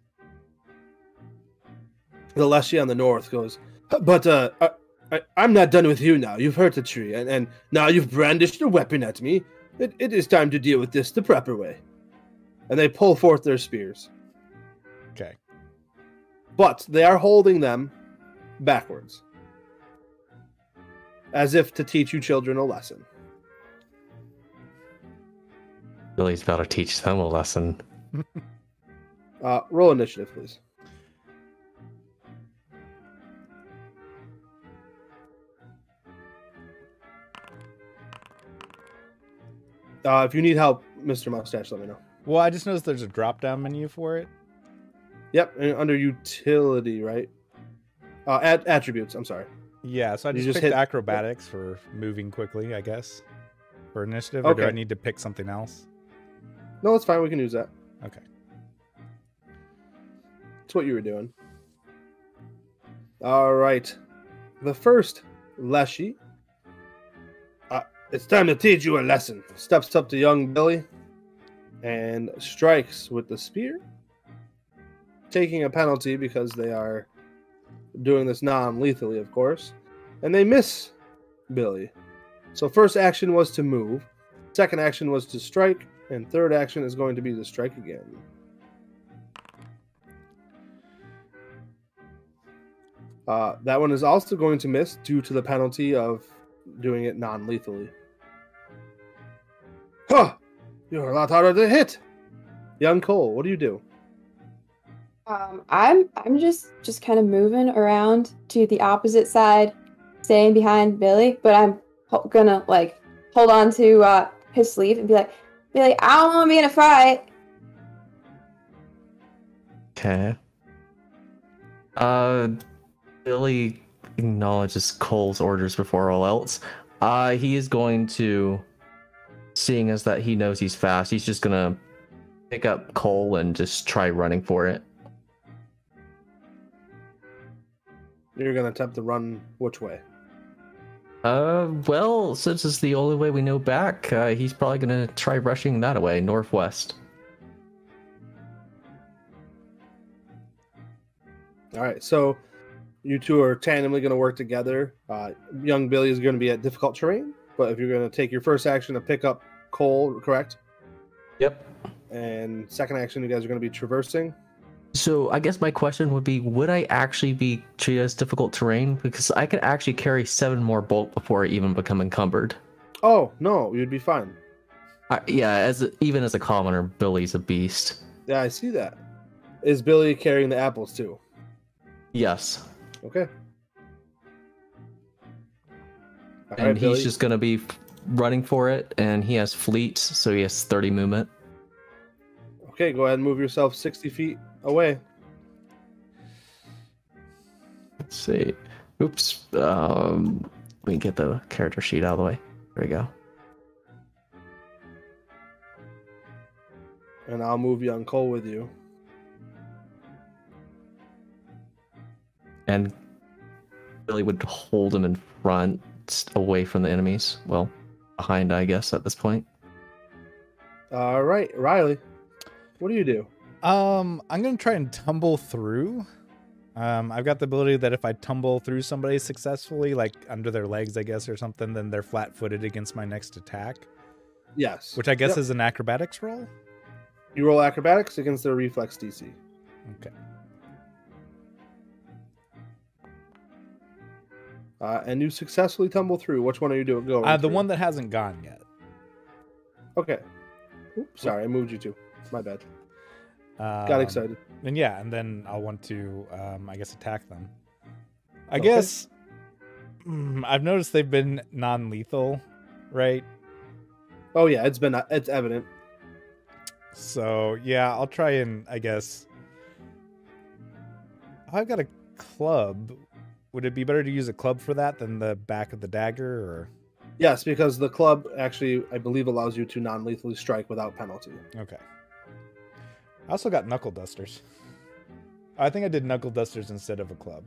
The leshie on the north goes, "But uh, I, I, I'm not done with you now. You've hurt the tree, and, and now you've brandished a weapon at me. It, it is time to deal with this the proper way." And they pull forth their spears. Okay. but they are holding them backwards as if to teach you children a lesson Billy's about to teach them a lesson. uh, roll initiative please uh, if you need help mr mustache let me know Well, I just noticed there's a drop down menu for it. yep under utility right uh, at- attributes i'm sorry Yeah, so I just, just picked hit- acrobatics for moving quickly, I guess. For initiative, or do I need to pick something else? no it's fine we can use that Okay. That's what you were doing. All right. The first Leshy. It's time to teach you a lesson. Steps up to young Billy and strikes with the spear, taking a penalty because they are doing this non lethally, of course. And they miss Billy. So, first action was to move, second action was to strike, and third action is going to be to strike again. Uh, that one is also going to miss due to the penalty of doing it non lethally. Huh! You're a lot harder to hit! Young Cole, what do you do? Um, I'm I'm just just kind of moving around to the opposite side, staying behind Billy, but I'm ho- gonna like hold on to uh, his sleeve and be like, be like, I don't want to be in a fight. Okay. Uh, Billy acknowledges Cole's orders before all else. Uh, he is going to, seeing as that he knows he's fast, he's just gonna pick up Cole and just try running for it. You're gonna attempt to run which way? Uh, well, since it's the only way we know back, uh, he's probably gonna try rushing that away, northwest. All right, so you two are tandemly going to work together. Uh, young Billy is going to be at difficult terrain, but if you're going to take your first action to pick up Cole, correct? Yep. And second action, you guys are going to be traversing. So I guess my question would be, would I actually be treated as difficult terrain? Because I could actually carry seven more bulk before I even become encumbered. Oh no, you'd be fine. Uh, yeah, as a, even as a commoner, Billy's a beast. Yeah, I see that. Is Billy carrying the apples too? Yes, Okay. All and right, he's Billy. just gonna be running for it, and he has fleet, so he has thirty movement. Okay, go ahead and move yourself 60 feet away. Let's see. Oops. Um, we can get the character sheet out of the way. There we go. And I'll move young Cole with you. And Billy would hold him in front, away from the enemies. Well, behind, I guess, at this point. All right, Riley, what do you do? Um, I'm gonna try and tumble through. Um, I've got the ability that if I tumble through somebody successfully, like under their legs, I guess, or something, then they're flat-footed against my next attack, Yes. which I guess Yep. is an acrobatics roll. You roll acrobatics against their reflex DC. Okay. Uh, and you successfully tumble through. Which one are you doing? Go. Uh, the one that hasn't gone yet. Okay. Oops, sorry, I moved you to. My bad. Um, Got excited. And yeah, and then I'll want to, um, I guess, attack them. I Okay. guess mm, I've noticed they've been non-lethal, right? Oh yeah, it's been it's evident. So yeah, I'll try and I guess. I've got a club. Would it be better to use a club for that than the back of the dagger, or Yes, because the club actually, I believe, allows you to non-lethally strike without penalty. okay? I also got knuckle dusters. I think I did knuckle dusters instead of a club.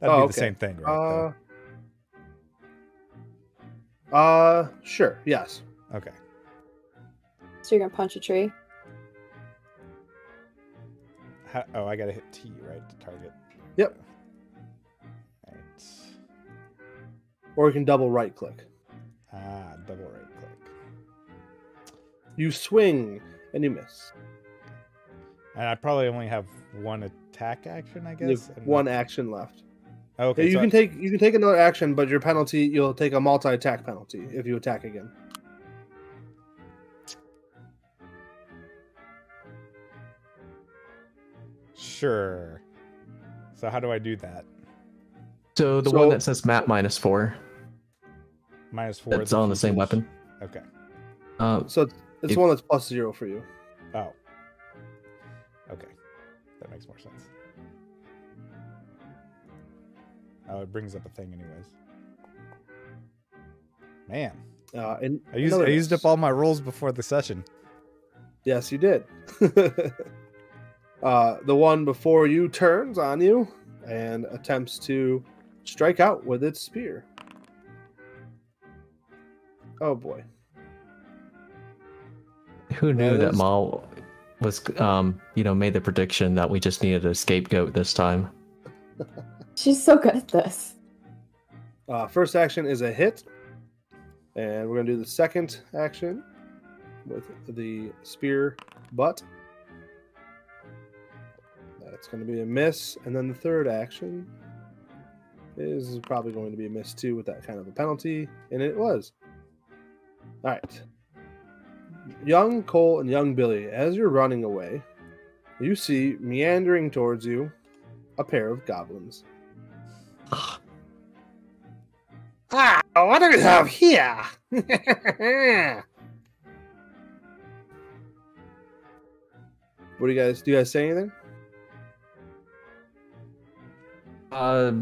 That'd Oh, be okay. the same thing, right? Uh, uh, sure, yes. Okay. So you're gonna punch a tree. How, oh, I gotta hit T right to target. Yep. Or you can double right click. Ah, double right click. You swing and you miss. And I probably only have one attack action, I guess. one not- action left. Okay. you so can I- take you can take another action, but your penalty you'll take a multi-attack penalty if you attack again. Sure. So how do I do that? So the So- one that says map minus four, Minus four. that's the on the same weapon. Okay. Uh, So it's, it's If- one that's plus zero for you. Oh. Okay. That makes more sense. Oh, it brings up a thing anyways. Man, Uh, and I used I used up all my rolls before the session. Yes, you did. uh, the one before you turns on you and attempts to strike out with its spear. Oh boy. who knew that that is- Maul was, um, you know, made the prediction that we just needed a scapegoat this time. She's so good at this. Uh, first action is a hit, and we're gonna do the second action with the spear butt. That's gonna be a miss, and then the third action is probably going to be a miss too with that kind of a penalty, and it was. All right, young Cole and young Billy, as you're running away, you see meandering towards you a pair of goblins. Ah, what do we have here? what do you guys do? You guys say anything? Uh,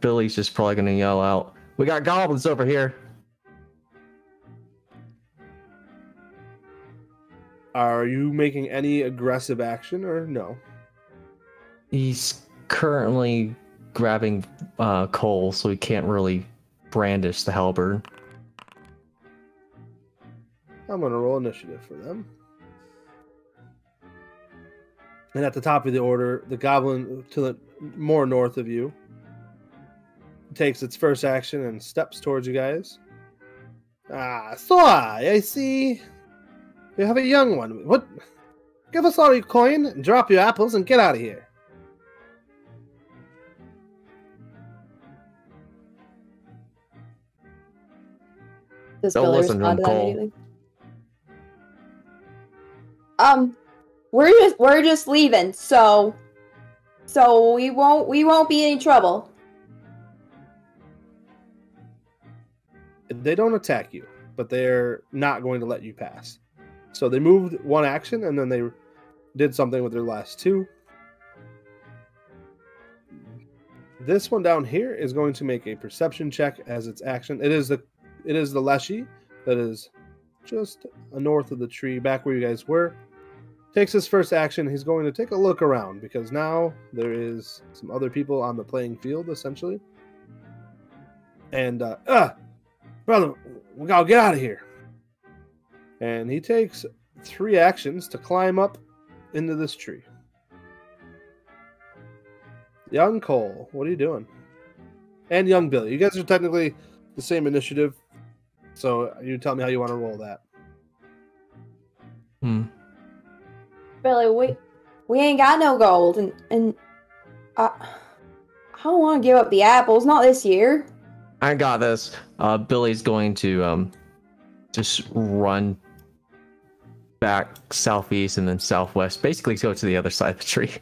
Billy's just probably gonna yell out, "We got goblins over here!" Are you making any aggressive action or no? He's currently grabbing uh, Cole, so he can't really brandish the halberd. I'm gonna roll initiative for them. And at the top of the order, the goblin to the more north of you takes its first action and steps towards you guys. Ah, so I see. You have a young one. What? Give us all your coin, drop your apples, and get out of here. Does Don't Billy listen to him, to Cole. Um, we're just we're just leaving, so so we won't we won't be any trouble. They don't attack you, but they're not going to let you pass. So they moved one action and then they did something with their last two. This one down here is going to make a perception check as its action. It is the it is the Leshy that is just north of the tree, back where you guys were. Takes his first action. He's going to take a look around because now there is some other people on the playing field, essentially. And uh, uh brother, we gotta get out of here. And he takes three actions to climb up into this tree. Young Cole, what are you doing? And young Billy, you guys are technically the same initiative. So you tell me how you want to roll that. Hmm. Billy, we we ain't got no gold, and and I I don't want to give up the apples, not this year. I got this. Uh, Billy's going to um, just run back southeast and then southwest. Basically, go to the other side of the tree.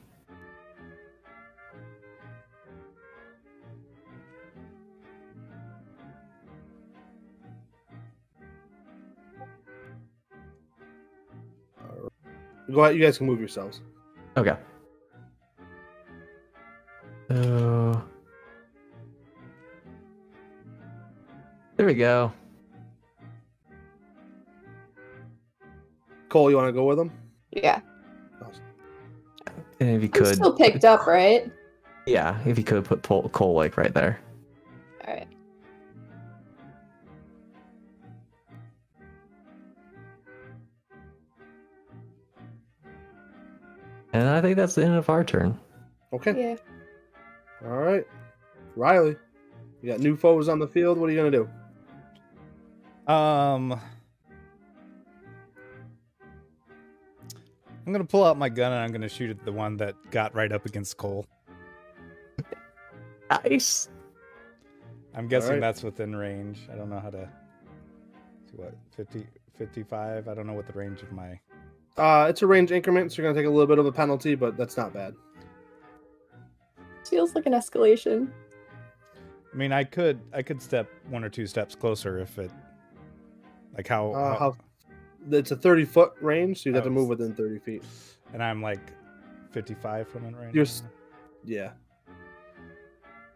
Go ahead, you guys can move yourselves. Okay. Uh, there we go. Cole, you want to go with him? Yeah, And if you I'm could, still picked up, right? yeah, if you could put Pol- Cole like right there. All right. And I think that's the end of our turn. Okay. Yeah. All right. Riley, you got new foes on the field. What are you gonna do? Um, I'm gonna pull out my gun and I'm gonna shoot at the one that got right up against Cole. Nice. I'm guessing right. that's within range. I don't know how to see what 50, 55. I don't know what the range of my. Uh, it's a range increment, so you're gonna take a little bit of a penalty, but that's not bad. Feels like an escalation. I mean, I could I could step one or two steps closer if it, like how, Uh, how- how? It's a 30 foot range, so you'd have to Oh, move within 30 feet. and I'm like 55 from it right You're now. Yeah.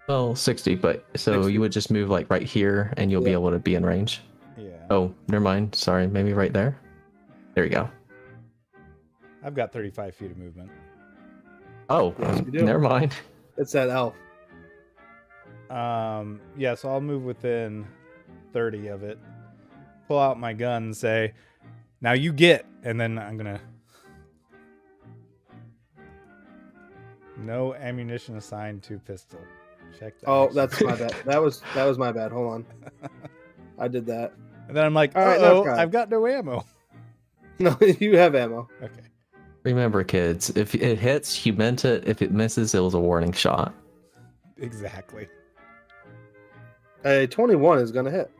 Well, 60, but so 60. you would just move like right here and you'll be able to be in range. Yeah, Oh, never mind. Sorry, maybe right there. There you go. I've got 35 feet of movement. Oh, Yes, never mind. It's that elf. Um, yeah, so I'll move within 30 of it. Pull out my gun and say, "Now you get," and then I'm gonna. No ammunition assigned to pistol. Check. that. Oh, that's my bad. That was that was my bad. Hold on. I did that. And then I'm like, All right, "Oh, now try. I've got no ammo." No, you have ammo. Okay. Remember, kids, if it hits, you meant it. If it misses, it was a warning shot. Exactly. A 21 is gonna hit.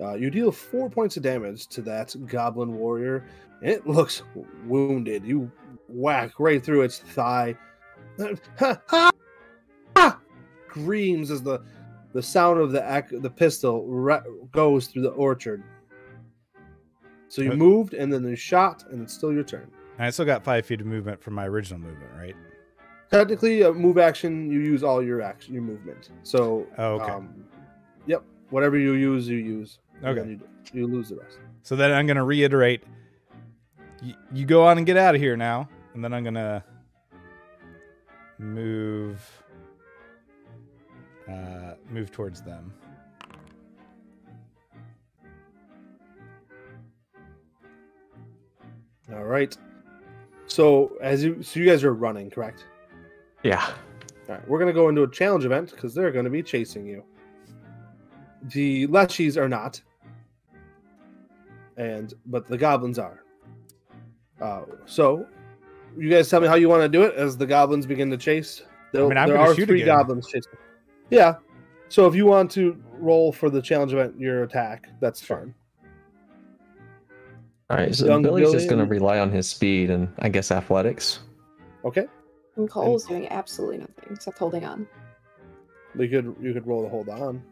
Uh, you deal four points of damage to that goblin warrior. It looks wounded. You whack right through its thigh. Ha ha ha screams as the the sound of the ac- the pistol ra- goes through the orchard. So you Uh, moved, and then you shot, and it's still your turn. And I still got five feet of movement from my original movement, right? Technically, a move action, you use all your action, your movement. So, Oh, okay. um, yep, whatever you use, you use. And Okay. You, you lose the rest. So then I'm gonna reiterate. Y- you go on and get out of here now, and then I'm gonna move. Uh, move towards them. All right. So as you, so you guys are running, correct? Yeah. All right, we're gonna go into a challenge event because they're gonna be chasing you. The Leshies are not, and but the goblins are. Uh, so, you guys tell me how you want to do it as the goblins begin to chase. There, mean, I'm there are shoot three again. goblins chasing. Yeah. So if you want to roll for the challenge event, your attack, that's fine. All right. So Young Billy's Billy just gonna rely on his speed and I guess athletics. Okay. And Cole's doing absolutely nothing except holding on. You could you could roll to hold on.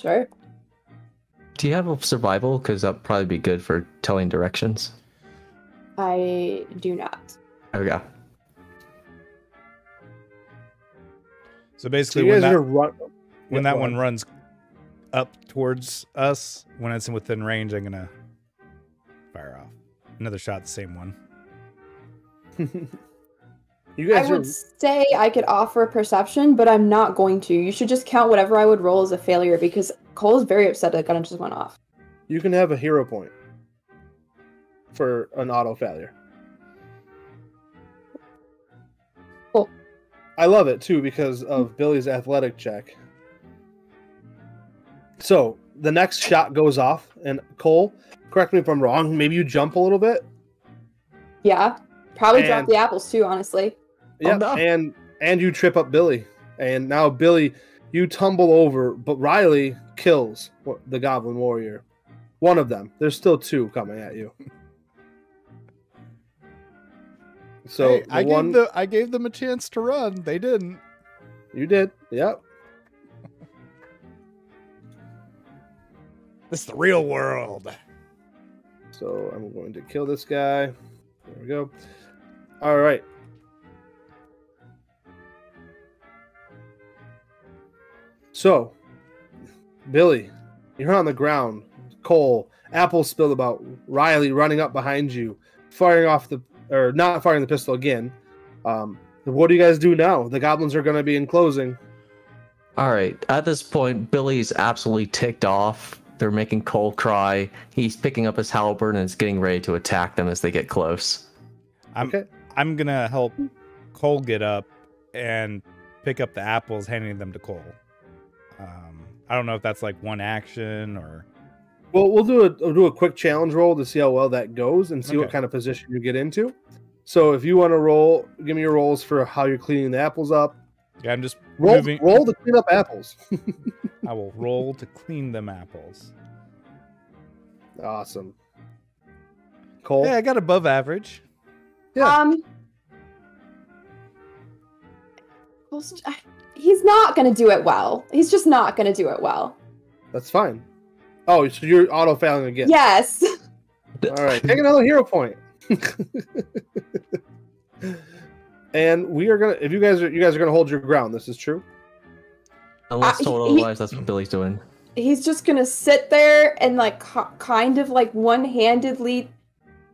Sure. Do you have a survival? Because that'd probably be good for telling directions. I do not. Okay. So So basically, you when that run. when that one runs up towards us, when it's within range, I'm gonna fire off another shot. The same one. you I guys are would say I could offer a perception, but I'm not going to. You should just count whatever I would roll as a failure because Cole's very upset that the gun just went off. You can have a hero point for an auto failure. Cool. I love it too because of hmm. Billy's athletic check. So the next shot goes off, and Cole, correct me if I'm wrong. Maybe you jump a little bit. Yeah. Probably drop the apples too, honestly. Yeah, oh, no. and and you trip up Billy, and now Billy, you tumble over, but Riley kills the Goblin Warrior. One of them. There's still two coming at you. So Hey, I one gave the I gave them a chance to run. They didn't. you did, yep. This is the real world. So I'm going to kill this guy. There we go. All right. So, Billy, you're on the ground. Cole, apple spilled about. Riley running up behind you, firing off the or not firing the pistol again. Um, what do you guys do now? The goblins are going to be enclosing. All right. At this point, Billy's absolutely ticked off. They're making Cole cry. He's picking up his halberd and is getting ready to attack them as they get close. I'm Okay. I'm gonna help Cole get up and pick up the apples, handing them to Cole. Um, I don't know if that's like one action or Well, we'll do a we'll do a quick challenge roll to see how well that goes and see what kind of position you get into. So if you want to roll, give me your rolls for how you're cleaning the apples up. yeah. I'm just Roll, moving. roll to clean up apples. I will roll to clean them apples. awesome. Cole, Yeah, I got above average. Yeah. Um Cole's- He's not gonna do it well. He's just not gonna do it well. that's fine. Oh, so you're auto failing again. Yes. All right, take another hero point. and we are gonna. If you guys are, you guys are gonna hold your ground. This is true. Unless Uh, told he- otherwise, that's what Billy's doing. He's just gonna sit there and like ki- kind of like one-handedly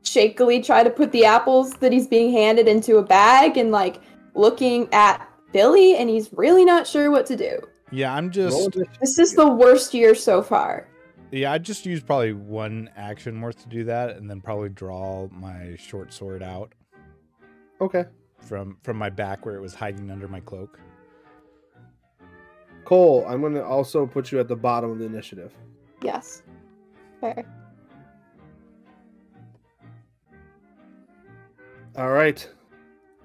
shakily try to put the apples that he's being handed into a bag and like looking at Billy and he's really not sure what to do. Yeah, I'm just. This is the worst year so far. yeah. I just use probably one action worth to do that, and then probably draw my short sword out Okay, from from my back where it was hiding under my cloak. Cole. I'm gonna also put you at the bottom of the initiative. Yes. Fair. All right.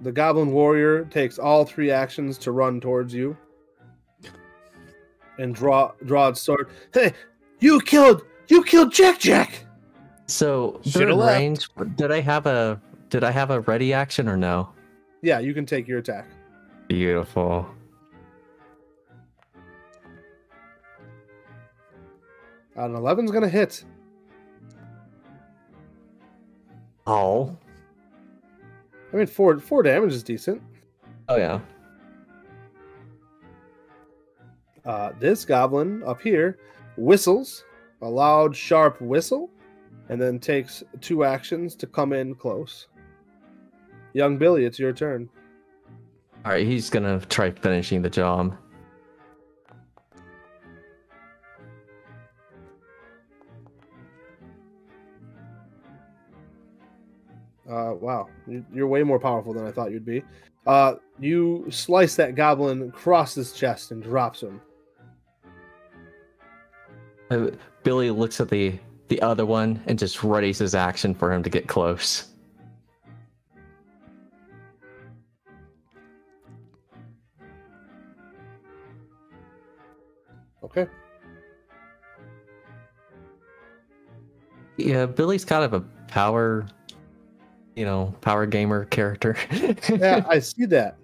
The Goblin Warrior takes all three actions to run towards you and draw draw its sword. Hey, you killed you killed Jack Jack. So they're in range. Did I have a did I have a ready action or no? Yeah, you can take your attack. Beautiful. An 11's gonna hit. Oh. I mean, four four damage is decent. Oh yeah. Uh, this goblin up here whistles a loud, sharp whistle, and then takes two actions to come in close. Young Billy, it's your turn. All right, he's gonna try finishing the job. Uh, wow, You- you're way more powerful than I thought you'd be. Uh, you slice that goblin across his chest and drops him. Uh, Billy looks at the the other one and just readies his action for him to get close. Okay. Yeah, Billy's kind of a power, you know, power gamer character. Yeah, I see that.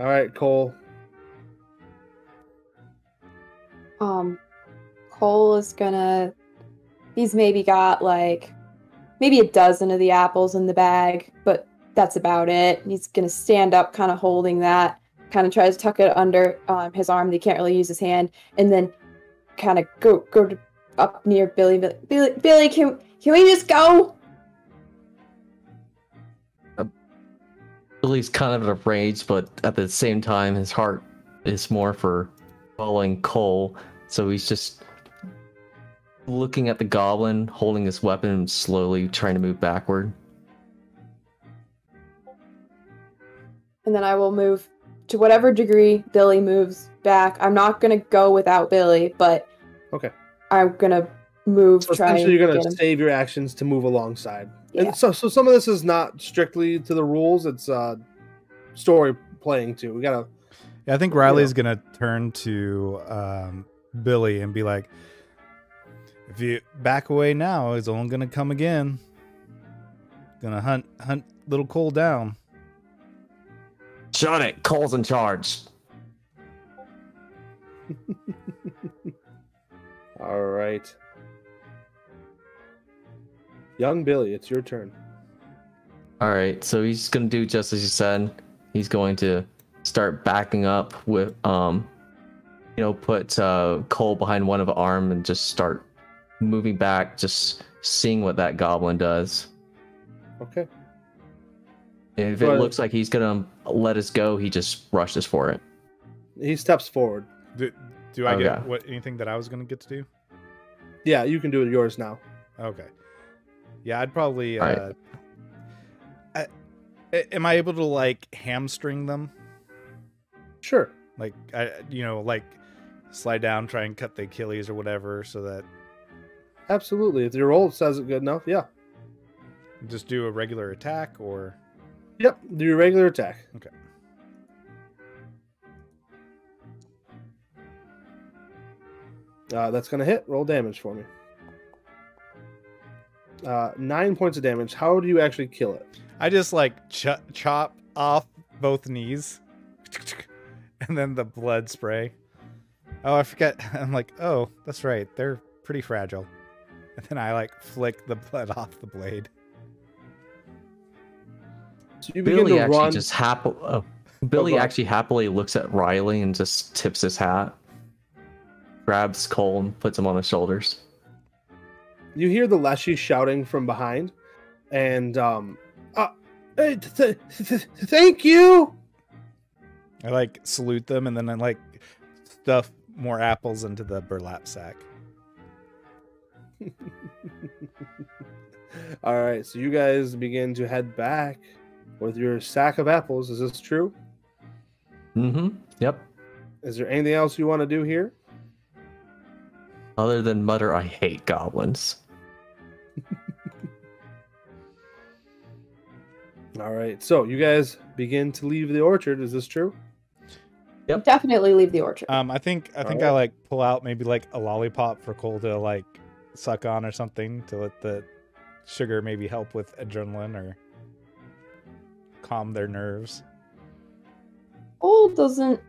All right, Cole. Um, Cole is gonna. He's maybe got like maybe a dozen of the apples in the bag, but that's about it. He's gonna stand up, kind of holding that, kind of tries to tuck it under um, his arm. He can't really use his hand, and then kind of go go to, up near Billy. Billy, Billy, Billy, can can we just go? Billy's kind of in a rage, but at the same time, his heart is more for following Cole. So he's just looking at the goblin, holding his weapon, and slowly trying to move backward. and then I will move to whatever degree Billy moves back. I'm not gonna go without Billy, but Okay. I'm gonna move. So essentially, you're gonna save your actions to move alongside. Yeah. And so, so some of this is not strictly to the rules. It's uh, story playing too. We gotta. Yeah, I think Riley's gonna turn to um, Billy and be like, "If you back away now, he's only gonna come again. Gonna hunt hunt little Cole down." Shut it! Cole's in charge. All right. Young Billy, it's your turn. All right, so he's gonna do just as you said. He's going to start backing up with, um, you know, put uh, Cole behind one of the arm and just start moving back, just seeing what that goblin does. Okay. If it ahead. looks like he's gonna let us go, he just rushes for it. He steps forward. Do, do I Oh, get what anything that I was gonna get to do? Yeah, you can do it yours now. Okay. Yeah, I'd probably. All right. Uh, I, am I able to like hamstring them? Sure. Like, I, you know, like slide down, try and cut the Achilles or whatever, so that Absolutely. If your roll says it good enough, yeah. just do a regular attack or. Yep. Do your regular attack. Okay. Uh, that's gonna hit. Roll damage for me. Uh, nine points of damage. How do you actually kill it? I just like ch- chop off both knees, and then the blood spray. Oh, I forget. I'm like, oh, that's right. They're pretty fragile. And then I like flick the blood off the blade. So you begin Billy to actually run. just happily. Oh, Billy go ahead. actually happily looks at Riley and just tips his hat, grabs Cole and puts him on his shoulders. You hear the Leshy shouting from behind, and um, uh, hey, th- th- th- thank you. I like salute them, and then I like stuff more apples into the burlap sack. All right, so you guys begin to head back with your sack of apples. Is this true? Mm-hmm. Yep. Is there anything else you want to do here? Other than mutter, I hate goblins. All right, so you guys begin to leave the orchard. Is this true? Yep. Definitely leave the orchard. Um, I think I think I like pull out maybe like a lollipop for Cole to like suck on or something to let the sugar maybe help with adrenaline or calm their nerves. Cole doesn't.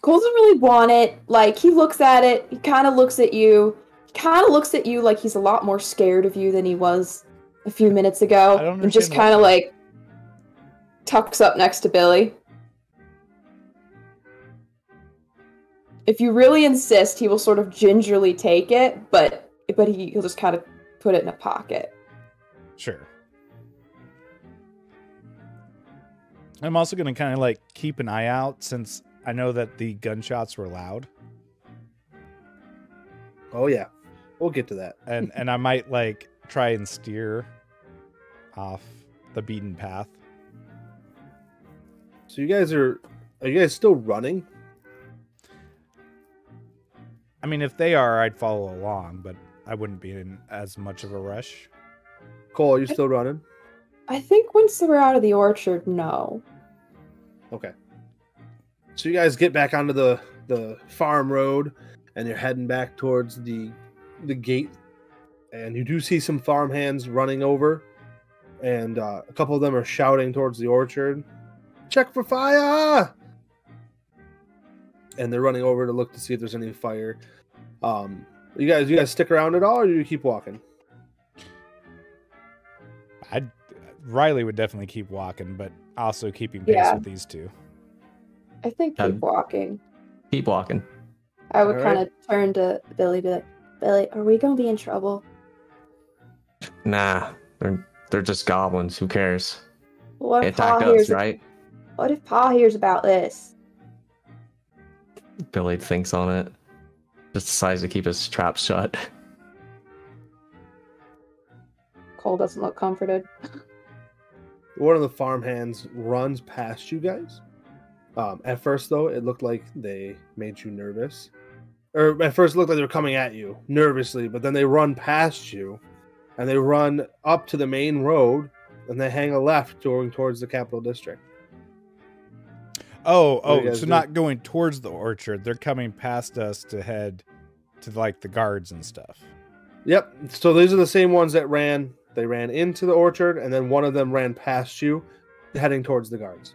Cole doesn't really want it. Like he looks at it, he kind of looks at you, kind of looks at you like he's a lot more scared of you than he was a few minutes ago, and just kind of like tucks up next to Billy. If you really insist, he will sort of gingerly take it, but but he, he'll just kind of put it in a pocket. Sure. I'm also going to kind of like keep an eye out since I know that the gunshots were loud Oh yeah, we'll get to that. and and I might like try and steer off the beaten path. So you guys are are you guys still running? I mean, if they are, I'd follow along, but I wouldn't be in as much of a rush. Cole, are you still running? I think once we're out of the orchard, no. Okay. So you guys get back onto the the farm road, and you're heading back towards the the gate, and you do see some farm hands running over, and uh, a couple of them are shouting towards the orchard, "Check for fire!" And they're running over to look to see if there's any fire. Um, you guys, you guys stick around at all, or do you keep walking? I'd Riley would definitely keep walking, but also keeping pace Yeah. with these two. I think keep Um, walking. Keep walking. I would All kind right. of turn to Billy, be like, Billy, are we gonna be in trouble? Nah, they're they're just goblins. Who cares? What They if Pa attack hears? us, right? What if Pa hears about this? Billy thinks on it. Just decides to keep his trap shut. Cole doesn't look comforted. One of the farm hands runs past you guys. Um, at first, though, it looked like they made you nervous. Or at first, it looked like they were coming at you nervously, but then they run past you and they run up to the main road and they hang a left going towards the capital district. Oh, oh, so do? not going towards the orchard. They're coming past us to head to like the guards and stuff. Yep. So these are the same ones that ran. They ran into the orchard and then one of them ran past you, heading towards the guards.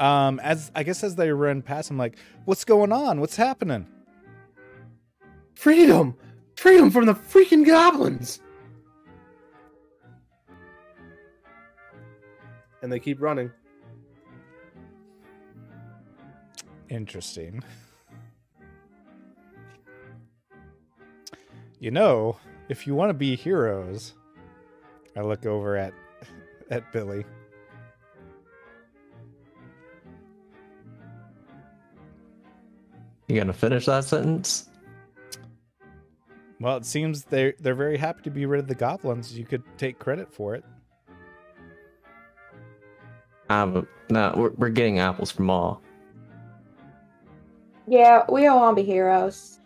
Um, as I guess as they ran past, I'm like, "What's going on? What's happening?" Freedom! Freedom from the freaking goblins! And they keep running. Interesting. You know, if you want to be heroes, I look over at at Billy. You gonna finish that sentence? Well, it seems they're they're very happy to be rid of the goblins. You could take credit for it. Um, no, we're, we're getting apples from all. Yeah, we all want to be heroes.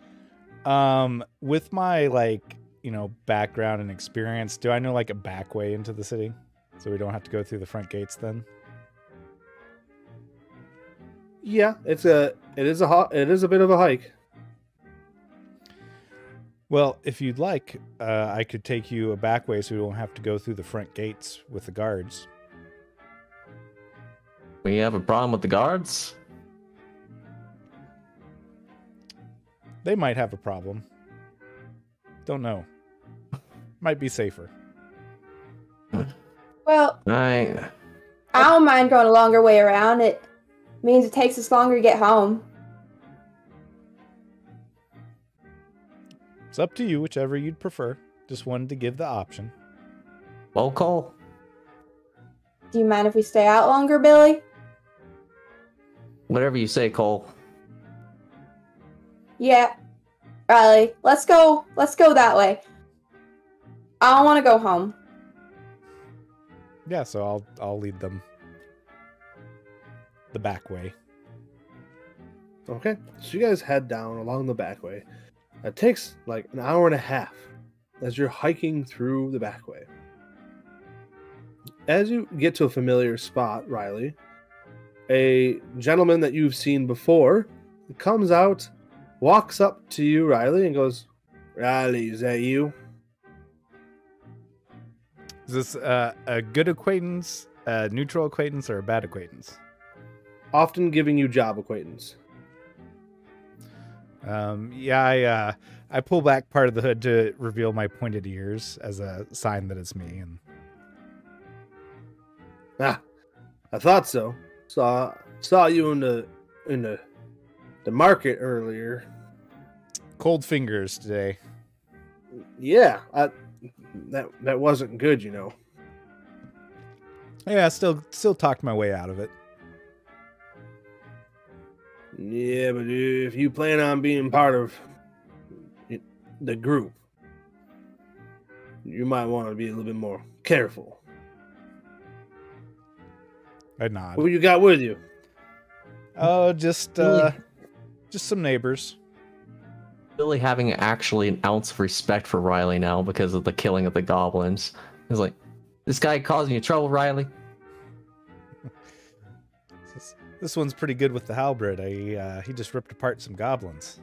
Um, with my like you know background and experience, do I know like a back way into the city, so we don't have to go through the front gates? Then Yeah, it's a it is a ho- it is a bit of a hike. Well, if you'd like, uh, I could take you a back way so we don't have to go through the front gates with the guards. We have a problem with the guards. They might have a problem. Don't know. Might be safer. Well, I I don't mind going a longer way around. It means it takes us longer to get home. It's up to you, whichever you'd prefer. Just wanted to give the option. well, Cole. Do you mind if we stay out longer, Billy? Whatever you say, Cole. Yeah. Riley, let's go. Let's go that way. I don't want to go home. Yeah, so I'll I'll lead them the back way. Okay, so you guys head down along the back way. It takes like an hour and a half as you're hiking through the back way. As you get to a familiar spot, Riley, a gentleman that you've seen before comes out, walks up to you, Riley, and goes, Riley, is that you? Is this uh, a good acquaintance, a neutral acquaintance, or a bad acquaintance? Often giving you job acquaintance. Um, yeah, I uh, I pull back part of the hood to reveal my pointed ears as a sign that it's me. And Ah, I thought so. Saw saw you in the in the the market earlier. cold fingers today. Yeah, I, that that wasn't good, you know. Yeah, I still still talked my way out of it. Yeah, but if you plan on being part of the group, you might want to be a little bit more careful. I nod. Who you got with you? Oh, just uh, just some neighbors. Billy having actually an ounce of respect for Riley now because of the killing of the goblins. He's like, this guy causing you trouble, Riley? This, this one's pretty good with the halberd. I uh, he just ripped apart some goblins.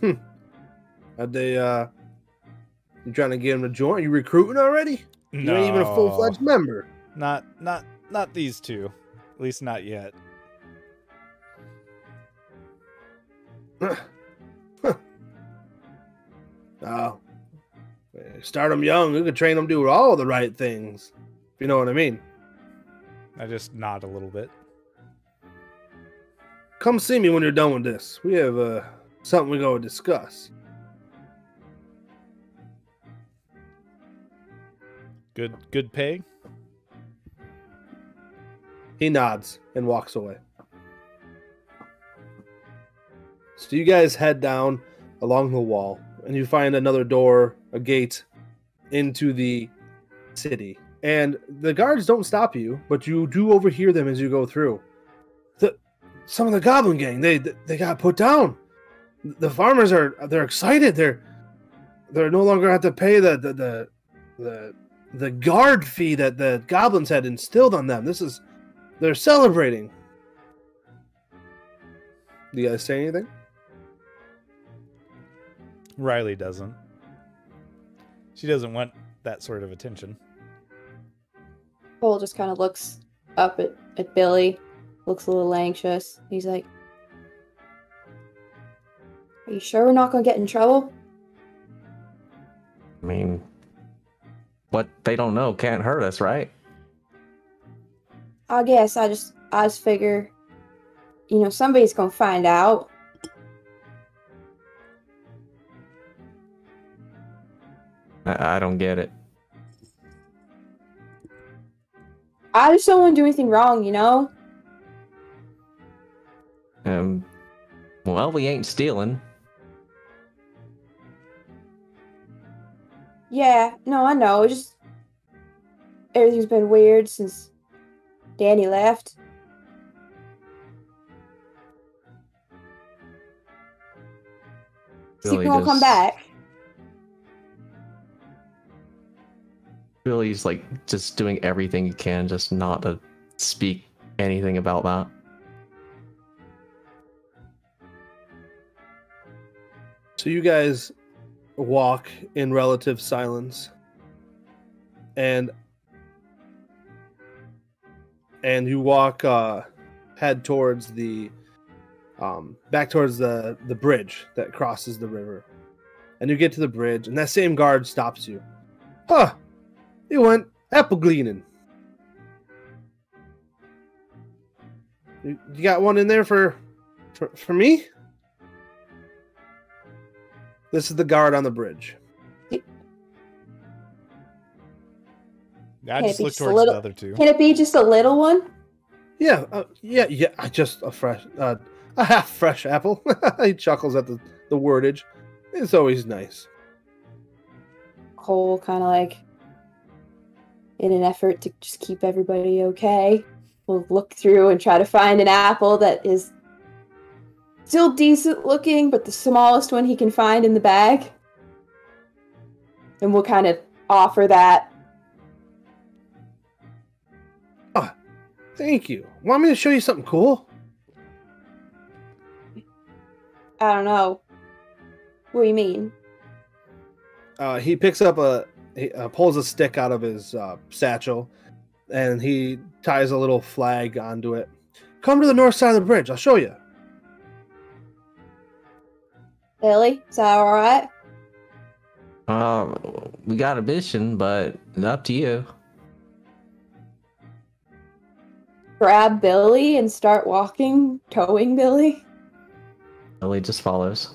Hmm. Are they uh you trying to get him to join? You recruiting already? You ain't even a full fledged member. Not not not these two. At least not yet. Oh. Start them young. You could train them to do all the right things. If you know what I mean. I just nod a little bit. Come see me when you're done with this. We have uh something we gotta discuss. Good good pay. He nods and walks away. So you guys head down along the wall and you find another door, a gate into the city. And the guards don't stop you, but you do overhear them as you go through. The some of the goblin gang, they they got put down. The farmers are they're excited. They're they're no longer have to pay the the the the, the guard fee that the goblins had instilled on them. This is they're celebrating. Do you guys say anything? Riley doesn't. She doesn't want that sort of attention. Cole just kind of looks up at, at Billy, looks a little anxious. He's like, Are you sure we're not going to get in trouble? I mean, what they don't know can't hurt us, right? I guess I just, I just figure, you know, somebody's to find out. I, I don't get it. I just don't want to do anything wrong, you know? Um, well, we ain't stealing. Yeah, no, I know. It's just everything's been weird since Danny left. See if Billy he won't come back. Billy's like just doing everything he can just not to speak anything about that. So you guys walk in relative silence. And and you walk uh head towards the um back towards the the bridge that crosses the river. And you get to the bridge and that same guard stops you. Huh. You went apple gleaning. You, you got one in there for for, for me? This is the guard on the bridge. Can it just be look just a towards little- the other two. Can it be just a little one? Yeah, uh, yeah, yeah. Just a fresh, uh, a half fresh apple. he chuckles at the the wordage. It's always nice. Cole kind of like, in an effort to just keep everybody okay, will look through and try to find an apple that is still decent looking, but the smallest one he can find in the bag. And we'll kind of offer that. Thank you. Want me to show you something cool? I don't know. What do you mean? Uh, he picks up a he uh, pulls a stick out of his uh, satchel, and he ties a little flag onto it. Come to the north side of the bridge. I'll show you. Billy, is that all right? Uh, we got a mission, but it's up to you. Grab Billy and start walking, towing Billy. Billy just follows.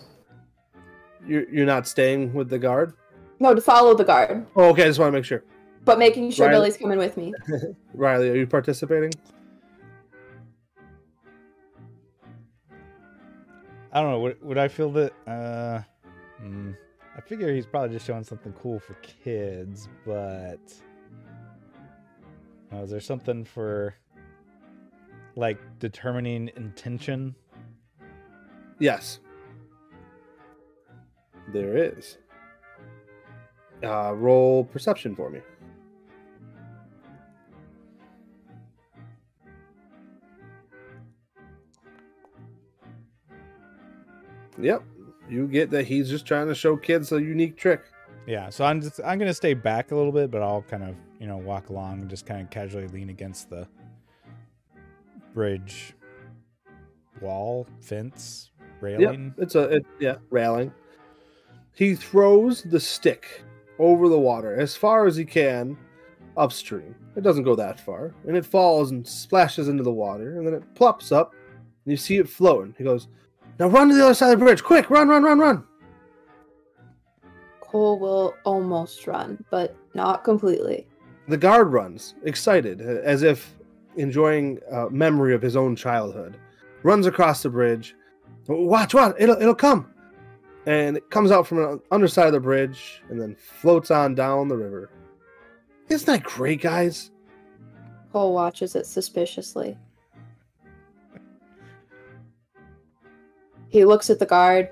You're, you're not staying with the guard? No, to follow the guard, Oh, okay. I just want to make sure. but making sure Riley- Billy's coming with me. Riley, are you participating? I don't know. Would, would I feel that? Uh, hmm, I figure he's probably just showing something cool for kids, but uh, is there something for like determining intention? Yes. There is. Uh, roll perception for me. Yep. You get that he's just trying to show kids a unique trick. Yeah. So I'm just I'm gonna stay back a little bit, but I'll kind of you know walk along and just kind of casually lean against the bridge wall fence railing. Yep. It's a it, yeah, railing. He throws the stick over the water as far as he can upstream. It doesn't go that far, and it falls and splashes into the water, and then it plops up, and you see it floating. He goes, "Now run to the other side of the bridge, quick! Run, run, run, run!" Cole will almost run, but not completely. The guard runs, excited, as if enjoying a memory of his own childhood. Runs across the bridge. Watch, watch! It'll it'll come, and it comes out from the underside of the bridge, and then floats on down the river. Isn't that great, guys? Cole watches it suspiciously. He looks at the guard.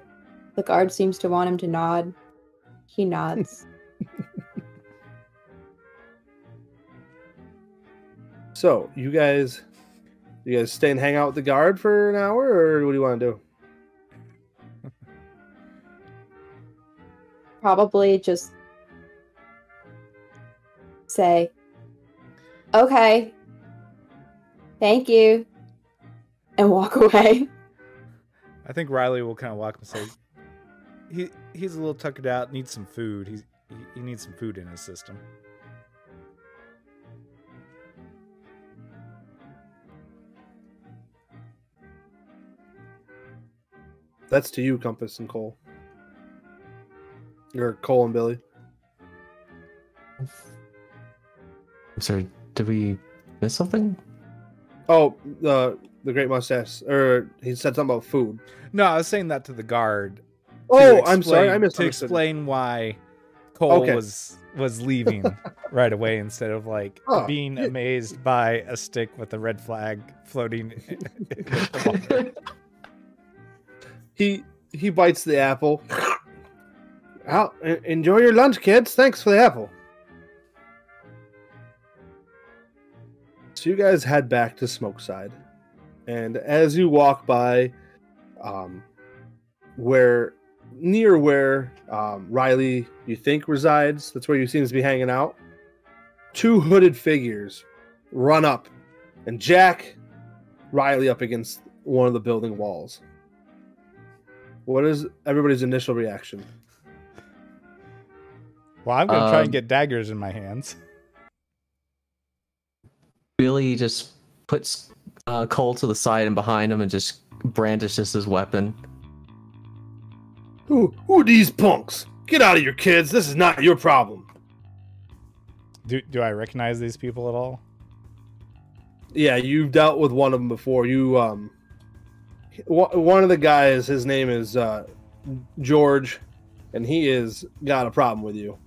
The guard seems to want him to nod. He nods. So, you guys, you guys stay and hang out with the guard for an hour, or what do you want to do? Probably just say, okay, thank you, and walk away. I think Riley will kind of walk up and say, "He he's a little tuckered out, needs some food. He's he, he needs some food in his system." That's to you, Compass and Cole. Or Cole and Billy. I'm Sorry, did we miss something? Oh, the the great mustache. Or he said something about food. No, I was saying that to the guard. to Oh, I'm sorry. I explain- to explain why Cole Okay. was was leaving right away instead of like Oh, being yeah. amazed by a stick with a red flag floating. He he bites the apple. Out. Enjoy your lunch, kids. Thanks for the apple. So you guys head back to Smokeside, and as you walk by, um, where near where um, Riley you think resides, that's where he seems to be hanging out. Two hooded figures run up and jack Riley up against one of the building walls. What is everybody's initial reaction? well, I'm gonna try Um, and get daggers in my hands. Billy just puts uh, Cole to the side and behind him and just brandishes his weapon. Who who are these punks? Get out of here, kids. This is not your problem. Do do I recognize these people at all? Yeah, you've dealt with one of them before. You um wh- one of the guys, his name is uh George, and he is got a problem with you.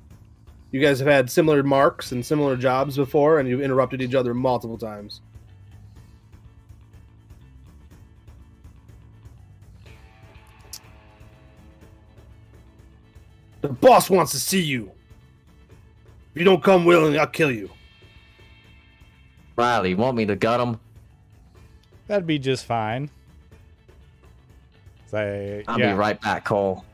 You guys have had similar marks and similar jobs before, and you've interrupted each other multiple times. The boss wants to see you. If you don't come willingly, I'll kill you. Riley, want me to gut him? That'd be just fine. Say, I'll yeah. be right back, Cole.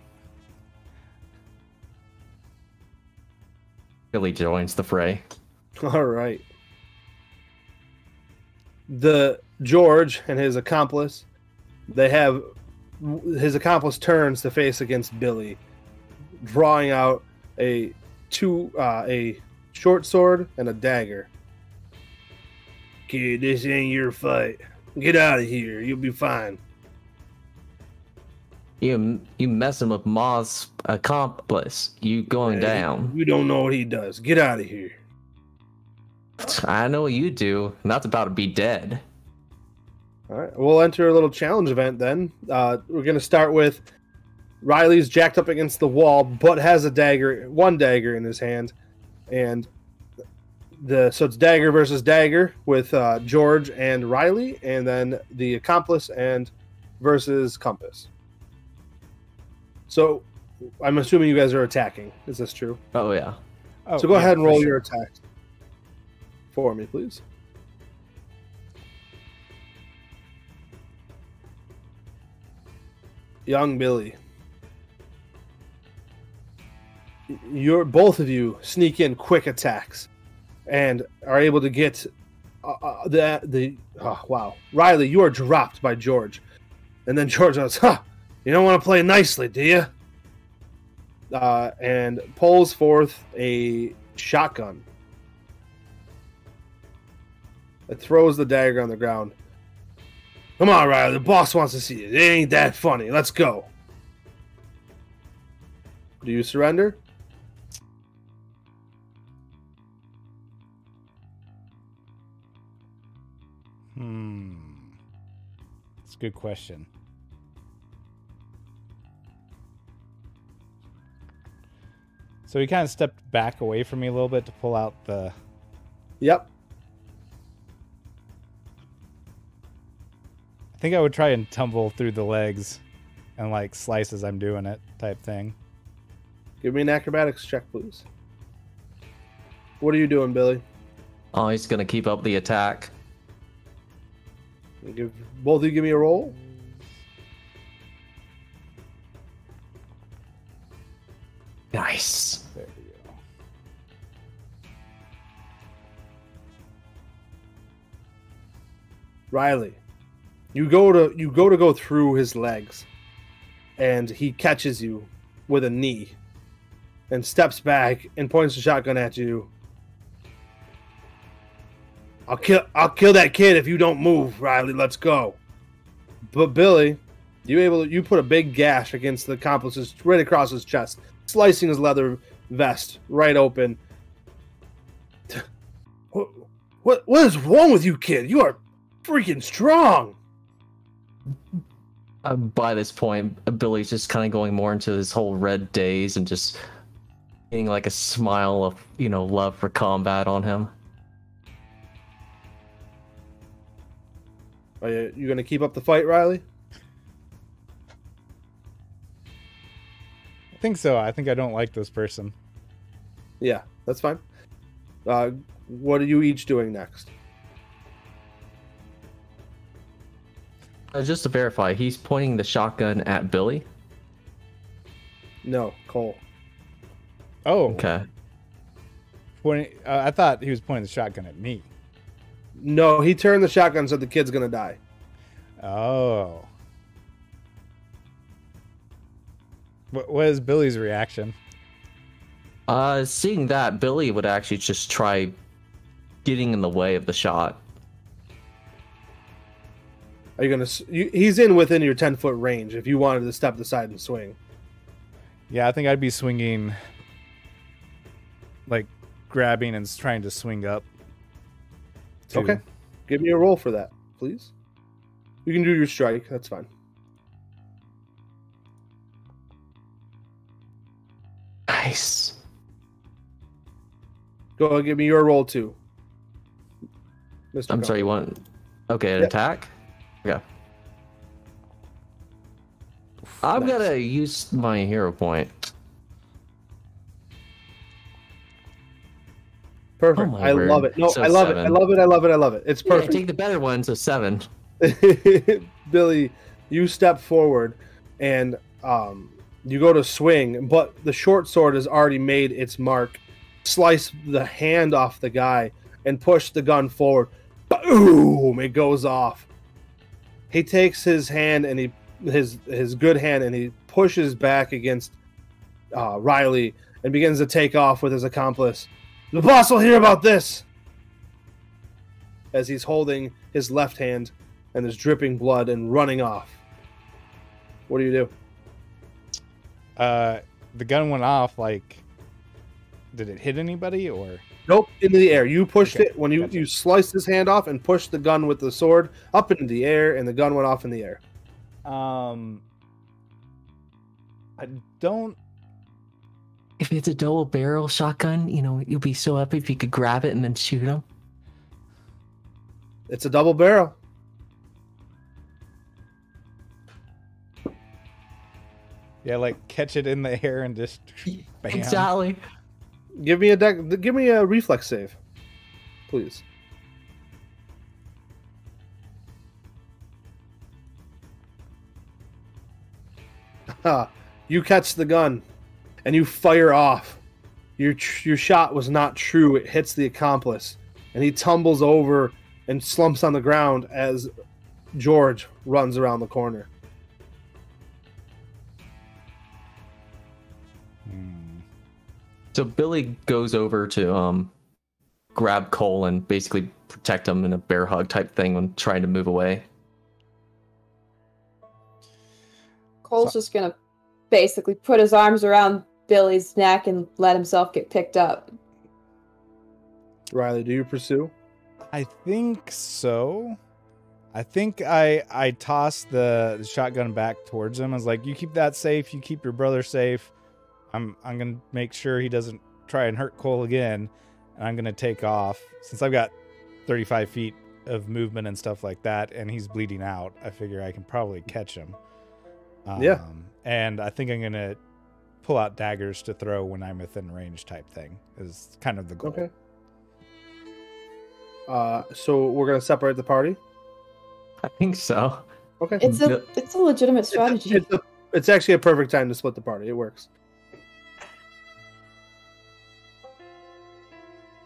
Billy joins the fray. All right. The George and his accomplice, they have his accomplice turns to face against Billy, drawing out a two uh, a short sword and a dagger. Kid, this ain't your fight. Get out of here. You'll be fine. You you messing with Ma's accomplice. You going down. You don't know what he does. Get out of here. I know what you do. and That's about to be dead. All right, we'll enter a little challenge event then. Uh, we're gonna start with Riley's jacked up against the wall, but has a dagger, one dagger in his hand, and the so it's dagger versus dagger with uh, George and Riley, and then the accomplice and versus Compass. So I'm assuming you guys are attacking. Is this true? Oh yeah. Oh, so go yeah, ahead and roll sure. your attack for me, please. Young Billy. You're both of you sneak in quick attacks and are able to get uh, uh, the the oh, wow Riley you are dropped by George and then George goes huh you don't want to play nicely do you uh, and pulls forth a shotgun. It throws the dagger on the ground. Come on Riley the boss wants to see you. It ain't that funny. Let's go. Do you surrender? Hmm. It's a good question. So he kind of stepped back away from me a little bit to pull out the. yep I think I would try and tumble through the legs and like slice as I'm doing it type thing. give me an acrobatics check please what are you doing Billy Oh, he's gonna keep up the attack. Give both of you give me a roll. Nice. There we go. Riley, you go to you go to go through his legs, and he catches you with a knee, and steps back and points the shotgun at you. I'll kill I'll kill that kid if you don't move, Riley. Let's go. But Billy, you able you put a big gash against the accomplice's right across his chest, slicing his leather vest right open. What what what is wrong with you, kid? You are freaking strong. Uh, by this point, Billy's just kind of going more into this whole red daze and just getting like a smile of you know love for combat on him. Are you, you gonna keep up the fight, Riley? I think so. I think I don't like this person. Yeah, that's fine. Uh, what are you each doing next? Uh, just to verify, he's pointing the shotgun at Billy. No, Cole. Oh, Okay. pointing, uh, I thought he was pointing the shotgun at me. No, he turned the shotgun so the kid's gonna die. Oh. What, what is Billy's reaction? Uh, seeing that, Billy would actually just try getting in the way of the shot. Are you gonna? You, he's in within your ten foot range. If you wanted to step aside and swing, Yeah, I think I'd be swinging, like grabbing and trying to swing up. to- Okay. give me a roll for that, please. You can do your strike. That's fine. Nice. Go ahead, give me your roll too. Mr. I'm sorry, you want. Okay, an Yeah. attack? Yeah. I'm Nice. gonna use my hero point. Perfect. Oh I word. love it. No, So I love it. I love it. I love it. I love it. It's Yeah, perfect. take the better one, so seven. Billy, you step forward and um, you go to swing, but the short sword has already made its mark, slice the hand off the guy and push the gun forward. Boom! It goes off. He takes his hand and he his his good hand and he pushes back against uh, Riley and begins to take off with his accomplice. The boss will hear about this. As he's holding his left hand and is dripping blood and running off. What do you do? Uh, the gun went off. Like, did it hit anybody or? Nope, into the air. You pushed Okay, it when you, gotcha. you sliced his hand off and pushed the gun with the sword up into the air, and the gun went off in the air. Um, I don't. If it's a double barrel shotgun, you know, you'll be so happy if you could grab it and then shoot him. It's a double barrel. Yeah, like catch it in the air and just. Bam. Exactly. Give me a deck. Give me a reflex save, please. Ha! you catch the gun, and you fire off. Your your shot was not true. It hits the accomplice, and he tumbles over and slumps on the ground as George runs around the corner. So Billy goes over to um grab Cole and basically protect him in a bear hug type thing when trying to move away. Cole's just gonna basically put his arms around Billy's neck and let himself get picked up. Riley, do you pursue? I think so. I think I I tossed the, the shotgun back towards him. I was like, "You keep that safe. You keep your brother safe. I'm I'm gonna make sure he doesn't try and hurt Cole again, and I'm gonna take off since I've got 35 feet of movement and stuff like that, and he's bleeding out. I figure I can probably catch him. Um, Yeah. And I think I'm gonna pull out daggers to throw when I'm within range, type thing. Is kind of the goal. Okay. Uh, so we're gonna separate the party. I think so. Okay. It's a it's a legitimate strategy. It's, a, it's actually a perfect time to split the party. It works.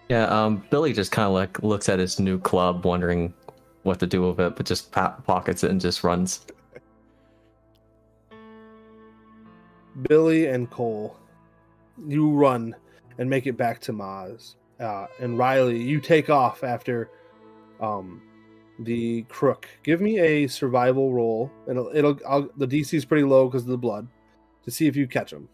Yeah, um, Billy just kind of like looks at his new club, wondering what to do with it, but just pockets it and just runs. Billy and Cole, you run and make it back to Maz. Uh, and Riley, you take off after um, the crook. Give me a survival roll, and it'll, it'll I'll, the DC is pretty low because of the blood, to see if you catch him.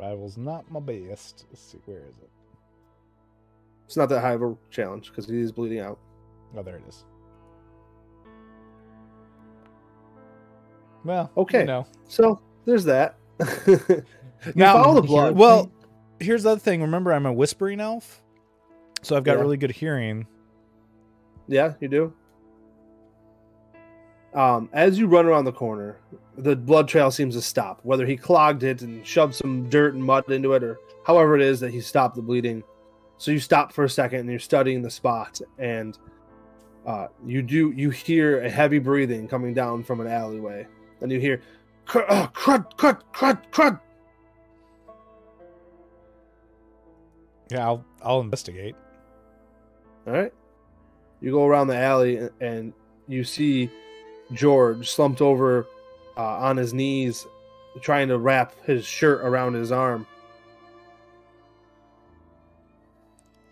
Survival's not my best. Let's see, where is it? It's not that high of a challenge because he is bleeding out. Oh, there it is. Well, Okay. You know. So there's that. Now- follow the blood. Well, here's the other thing. Remember, I'm a whispering elf, so I've got Yeah. really good hearing. Yeah, you do. Um, as you run around the corner, the blood trail seems to stop. Whether he clogged it and shoved some dirt and mud into it, or however it is that he stopped the bleeding. So you stop for a second and you're studying the spot, and uh, you do you hear a heavy breathing coming down from an alleyway, and you hear "Cr- uh, crud, crud, crud, crud. Yeah, I'll I'll investigate. All right. You go around the alley and you see George slumped over uh, on his knees, trying to wrap his shirt around his arm.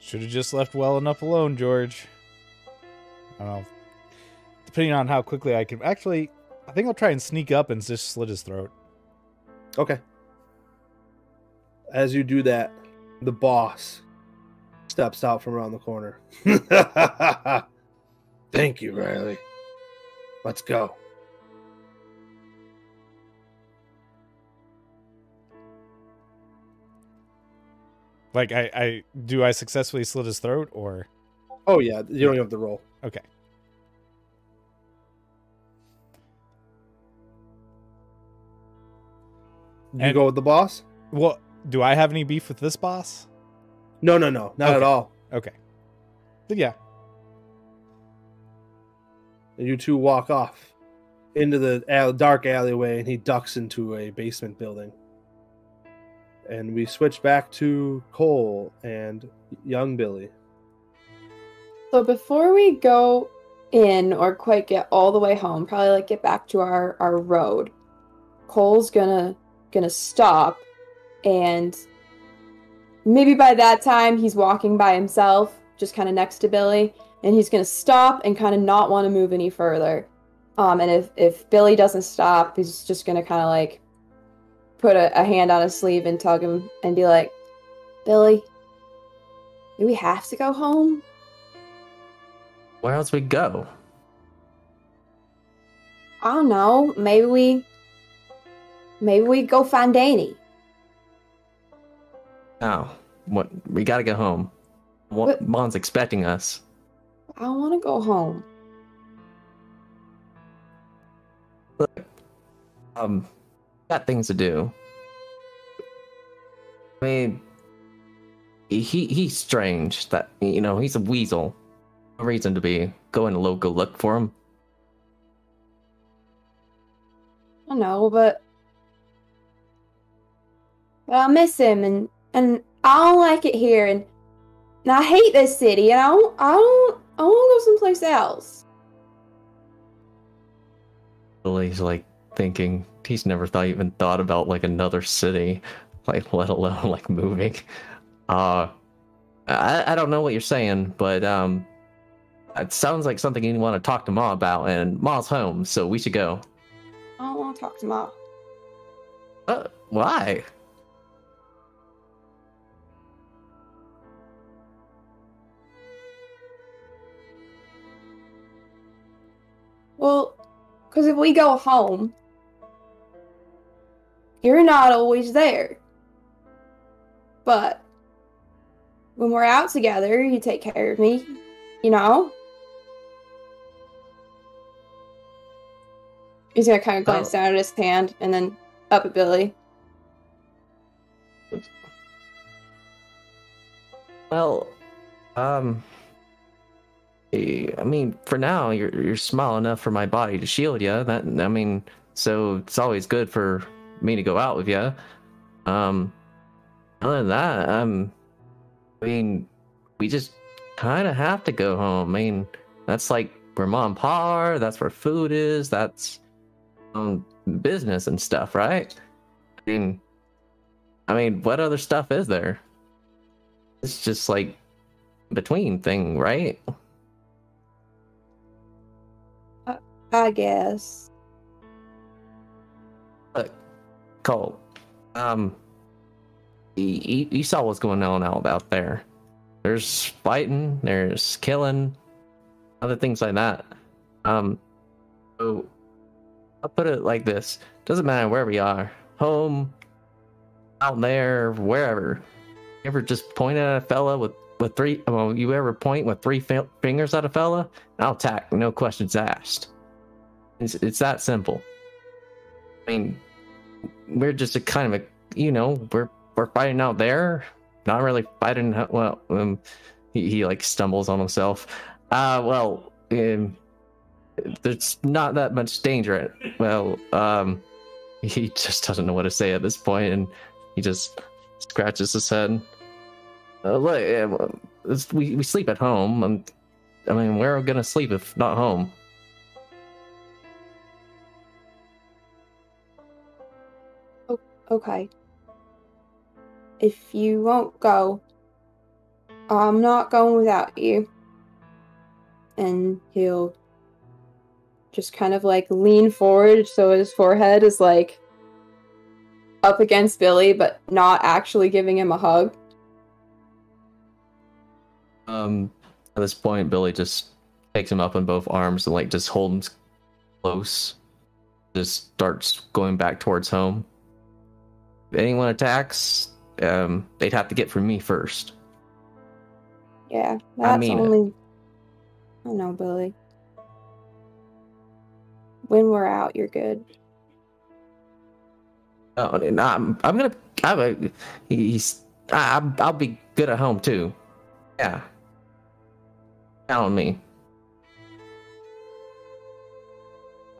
Should have just left well enough alone, George. I don't know. Depending on how quickly I can. Actually, I think I'll try and sneak up and just slit his throat. Okay. As you do that, the boss steps out from around the corner. Thank you, Riley. Let's go. Like, I, I do I successfully slit his throat or Oh yeah, you don't have the roll. okay? You And- go with the boss? Well, do I have any beef with this boss? No, no, no, not at all. Okay. But yeah, and you two walk off into the dark alleyway and he ducks into a basement building and we switch back to Cole and young Billy. So before we go in or quite get all the way home, probably like get back to our our road, Cole's gonna gonna stop and maybe by that time he's walking by himself, just kind of next to Billy, and he's gonna stop and kind of not want to move any further. Um, and if if Billy doesn't stop, he's just gonna kind of like put a, a hand on his sleeve and tug him and be like, Billy, do we have to go home? Where else we go? I don't know. Maybe we, maybe we go find Danny. Oh, what? We gotta go home. What? Mom's expecting us. I want to go home. Look, um, got things to do. I mean, he he's strange. That you know, he's a weasel. No reason to be going to local look for him. I know, but but I miss him, and and I don't like it here, and, and I hate this city, and I don't I don't I want to go someplace else. Billy's like thinking he's never thought even thought about like another city, like let alone like moving. Uh, I I don't know what you're saying, but um, it sounds like something you want to talk to Ma about, and Ma's home, so we should go. I don't want to talk to mom. Uh, why? Well, because if we go home, you're not always there. But when we're out together, you take care of me, you know? He's gonna kind of glance Oh. down at his hand and then up at Billy. Well, um, I mean, for now, you're you're small enough for my body to shield you. That I mean, so it's always good for me to go out with you. Um, other than that, um, I mean, we just kind of have to go home. I mean, that's like where mom and pa are. That's where food is. That's um business and stuff, right? I mean, I mean, what other stuff is there? It's just like between thing, right? I guess. Look, Cole, um, you, you- saw what's going on out out there. There's fighting, there's killing, other things like that. Um, so I'll put it like this: doesn't matter where we are, home, out there, wherever. You ever just point at a fella with with three? Well, you ever point with three fingers at a fella? I'll attack, no questions asked. It's it's that simple. I mean, we're just a kind of a you know we're we're fighting out there. Not really fighting well um he, he like stumbles on himself. Uh well um there's not that much danger. Well um he just doesn't know what to say at this point and he just scratches his head. Uh, look, uh, we, we sleep at home. Um, i mean where are we gonna sleep if not home Okay. If you won't go, I'm not going without you. And he'll just kind of like lean forward so his forehead is like up against Billy, but not actually giving him a hug. Um, at this point, Billy just takes him up in both arms and like just holds him close. Just starts going back towards home. If anyone attacks, um, they'd have to get from me first. Yeah, that's mean it. only. I know, Billy. When we're out, you're good. Oh, and I'm, I'm gonna, I'm a, he's, I, I'll be good at home too. Yeah. Count on me.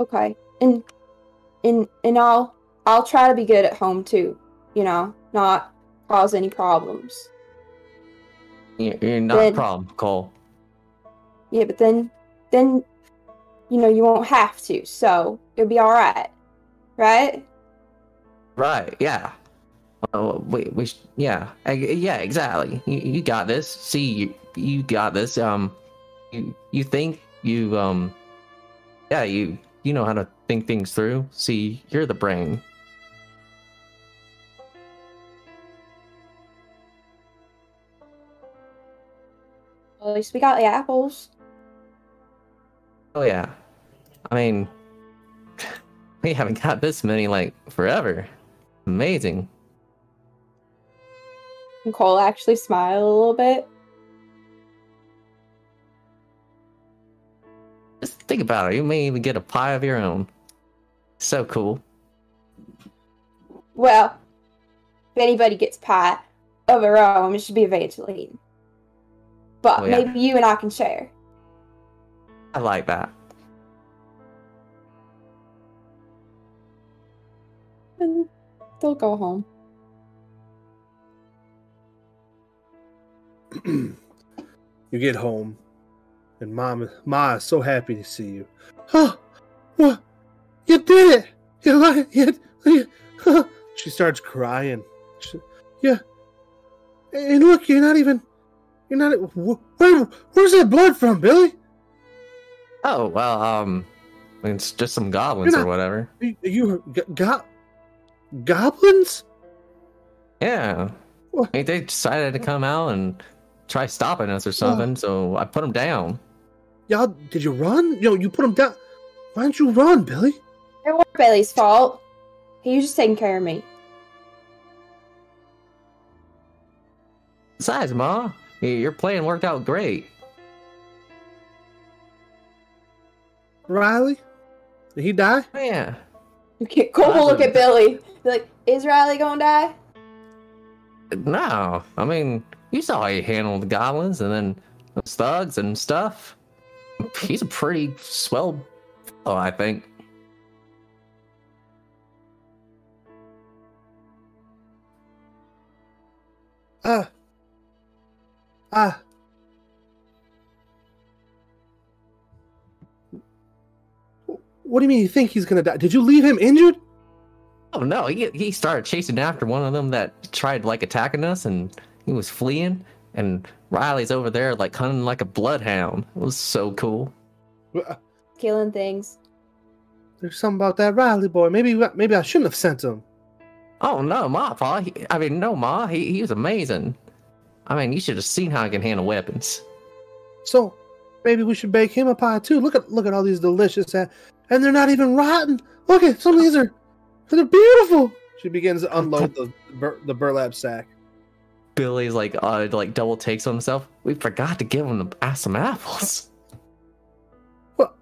Okay. And and and I'll I'll try to be good at home too. You know, not cause any problems. You're, you're not a problem, Cole. Yeah, but then, then, you know, you won't have to, so it'll be all right, right? Right? Yeah. Oh, we we sh- yeah I- yeah exactly. You, you got this. See, you you got this. Um, you you think you um, yeah you you know how to think things through. See, you're the brain. We got the apples. Oh yeah. I mean, we haven't got this many like forever. Amazing. And Cole actually smiled a little bit. Just think about it. You may even get a pie of your own. So cool. Well, if anybody gets pie of her own, it should be Evangeline. But Oh, yeah. maybe you and I can share. I like that. And they'll go home. you get home, and mom, ma is so happy to see you. Oh, what? You did it! You like it? You, you, she starts crying. She, yeah. And look, you're not even. You're not. wh- Where, where's that blood from, Billy? Oh well, um, it's just some goblins You're or not- whatever. You, you go, go, goblins? Yeah. What? I mean, they decided to come out and try stopping us or something, so I put them down. Y'all, did you run? Yo, you put them down. Why didn't you run, Billy? It wasn't Bailey's fault. He was just taking care of me. Besides, Ma, y- your plan worked out great. Riley? Did he die? Yeah. You can't go Well, look that's at Billy. Be like, is Riley gonna die? No, I mean, you saw how he handled the goblins and then those thugs and stuff. He's a pretty swell fellow, I think. Ah. Ah. What do you mean you think he's gonna die? Did you leave him injured? Oh no, he he started chasing after one of them that tried like attacking us, and he was fleeing. And Riley's over there like hunting like a bloodhound. It was so cool. Uh, Killing things. There's something about that Riley boy. Maybe maybe I shouldn't have sent him. Oh no, Ma, Pa. He, I mean, no, Ma. He he was amazing. I mean, you should have seen how I can handle weapons. So maybe we should bake him a pie too. Look at look at all these delicious and, and they're not even rotten. Look at some of these are they're beautiful. She begins to unload the bur- the burlap sack. Billy's like uh like double takes on himself. We forgot to give him the, uh, some apples. Well,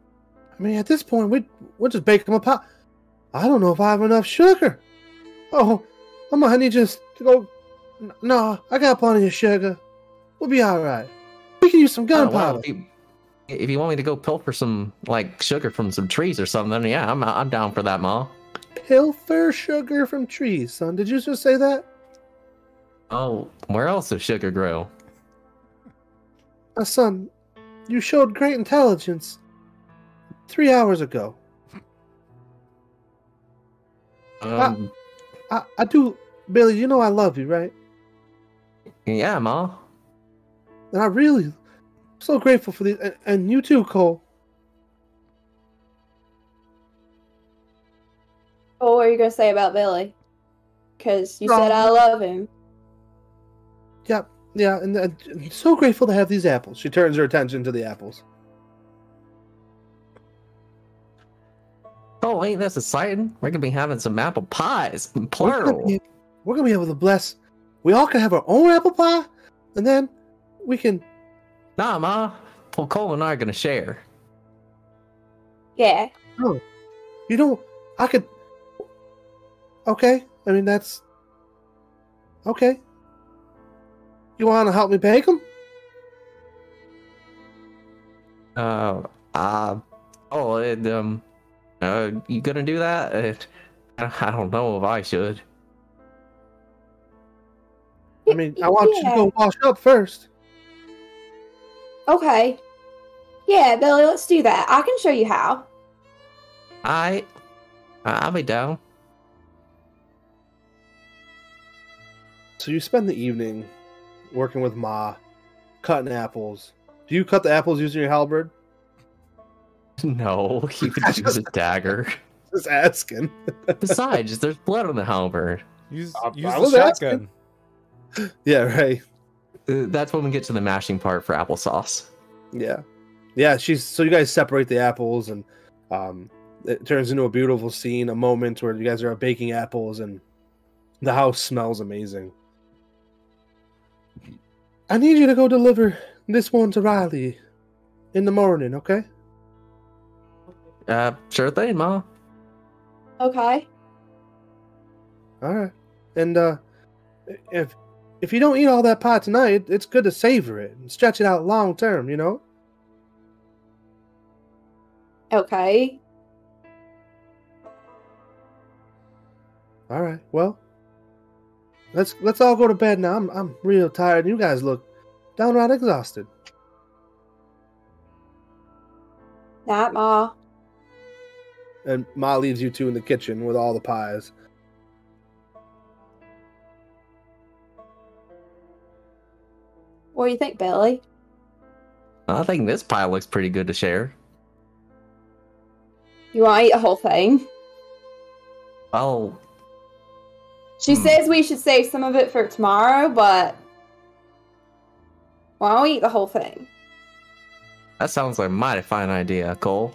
I mean, at this point, we we'll just bake him a pie. I don't know if I have enough sugar. Oh, I'm gonna need just to go. No, I got plenty of sugar. We'll be all right. We can use some Oh, well, gunpowder. if, you, want me to go pilfer some like sugar from some trees or something, then yeah, I'm I'm down for that, Ma. Pilfer sugar from trees, son. Did you just say that? Oh, where else does sugar grow? My son, you showed great intelligence three hours ago. Um, I, I do, Billy. You know I love you, right? Yeah, Ma. And I really, so grateful for these. And, and you too, Cole. Oh, what are you gonna say about Billy? Because you No. said um, I love him. Yep. Yeah, and, and I'm so grateful to have these apples. She turns her attention to the apples. Oh, ain't this exciting? We're gonna be having some apple pies, We're gonna, plural. be, we're gonna be able to bless. We all can have our own apple pie, and then we can. Nah, Ma. Well, Cole and I are gonna share. Yeah. Oh, You know, I could. Okay, I mean that's. Okay. You want to help me bake them? Uh, uh, oh, and, um, uh, you gonna do that? Uh, I I don't know if I should. I mean, I want you to go wash up first. Okay. Yeah, Billy, let's do that. I can show you how. I, I'll be down. So you spend the evening working with Ma, cutting apples. Do you cut the apples using your halberd? No, he would use a dagger. Just asking. Besides, there's blood on the halberd. Use, I- use I the was shotgun. Yeah, right. Uh, That's when we get to the mashing part for applesauce. Yeah, yeah. She's so you guys separate the apples, and um, it turns into a beautiful scene, a moment where you guys are baking apples, and the house smells amazing. I need you to go deliver this one to Riley in the morning, okay? Uh, sure thing, Ma. Okay. All right. And uh, if if you don't eat all that pie tonight, it's good to savor it and stretch it out long term. You know. Okay. All right. Well, let's let's all go to bed now. I'm I'm real tired. You guys look downright exhausted. Not Ma. And Ma leaves you two in the kitchen with all the pies. What do you think, Billy? I think this pie looks pretty good to share. You want to eat the whole thing? Oh, She Hmm. says we should save some of it for tomorrow, but why don't we eat the whole thing? that sounds like a mighty fine idea, Cole.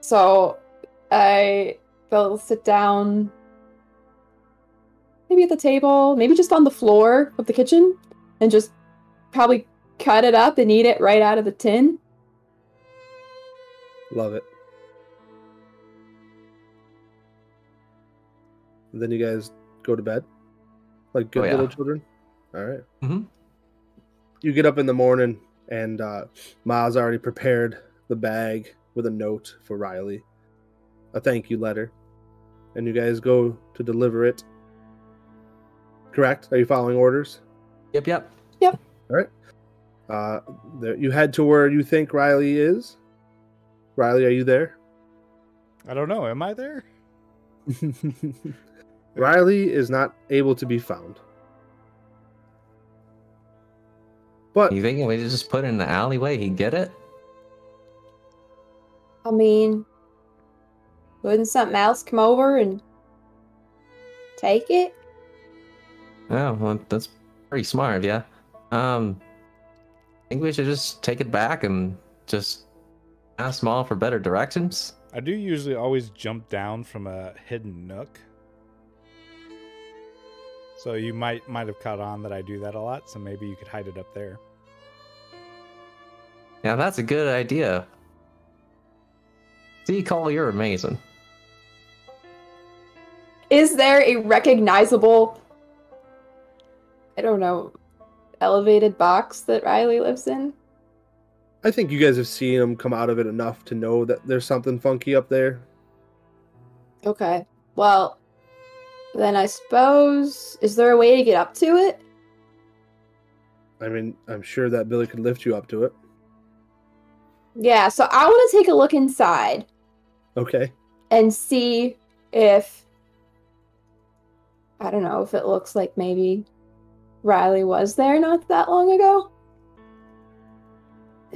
So I will sit down maybe at the table, maybe just on the floor of the kitchen, and just probably cut it up and eat it right out of the tin. Love it. And then you guys go to bed, like good Oh, yeah. little children. All right. Mhm. You get up in the morning, and uh, Ma's already prepared the bag with a note for Riley, a thank you letter, and you guys go to deliver it. Correct? Are you following orders? Yep, yep. Yep. All right. Uh, there, you head to where you think Riley is. Riley, are you there? I don't know. Am I there? Riley is not able to be found. But You think we just put it in the alleyway, he'd get it? I mean, wouldn't something else come over and take it? Oh, well, that's pretty smart of you. Um, I think we should just take it back and just ask Maul for better directions. I do usually always jump down from a hidden nook. So you might might have caught on that I do that a lot, so maybe you could hide it up there. Yeah, that's a good idea. See, Cole, you're amazing. Is there a recognizable, I don't know, elevated box that Riley lives in? I think you guys have seen him come out of it enough to know that there's something funky up there. Okay. Well, then I suppose, is there a way to get up to it? I mean, I'm sure that Billy could lift you up to it. Yeah, so I want to take a look inside Okay. and see if I don't know if it looks like maybe Riley was there not that long ago.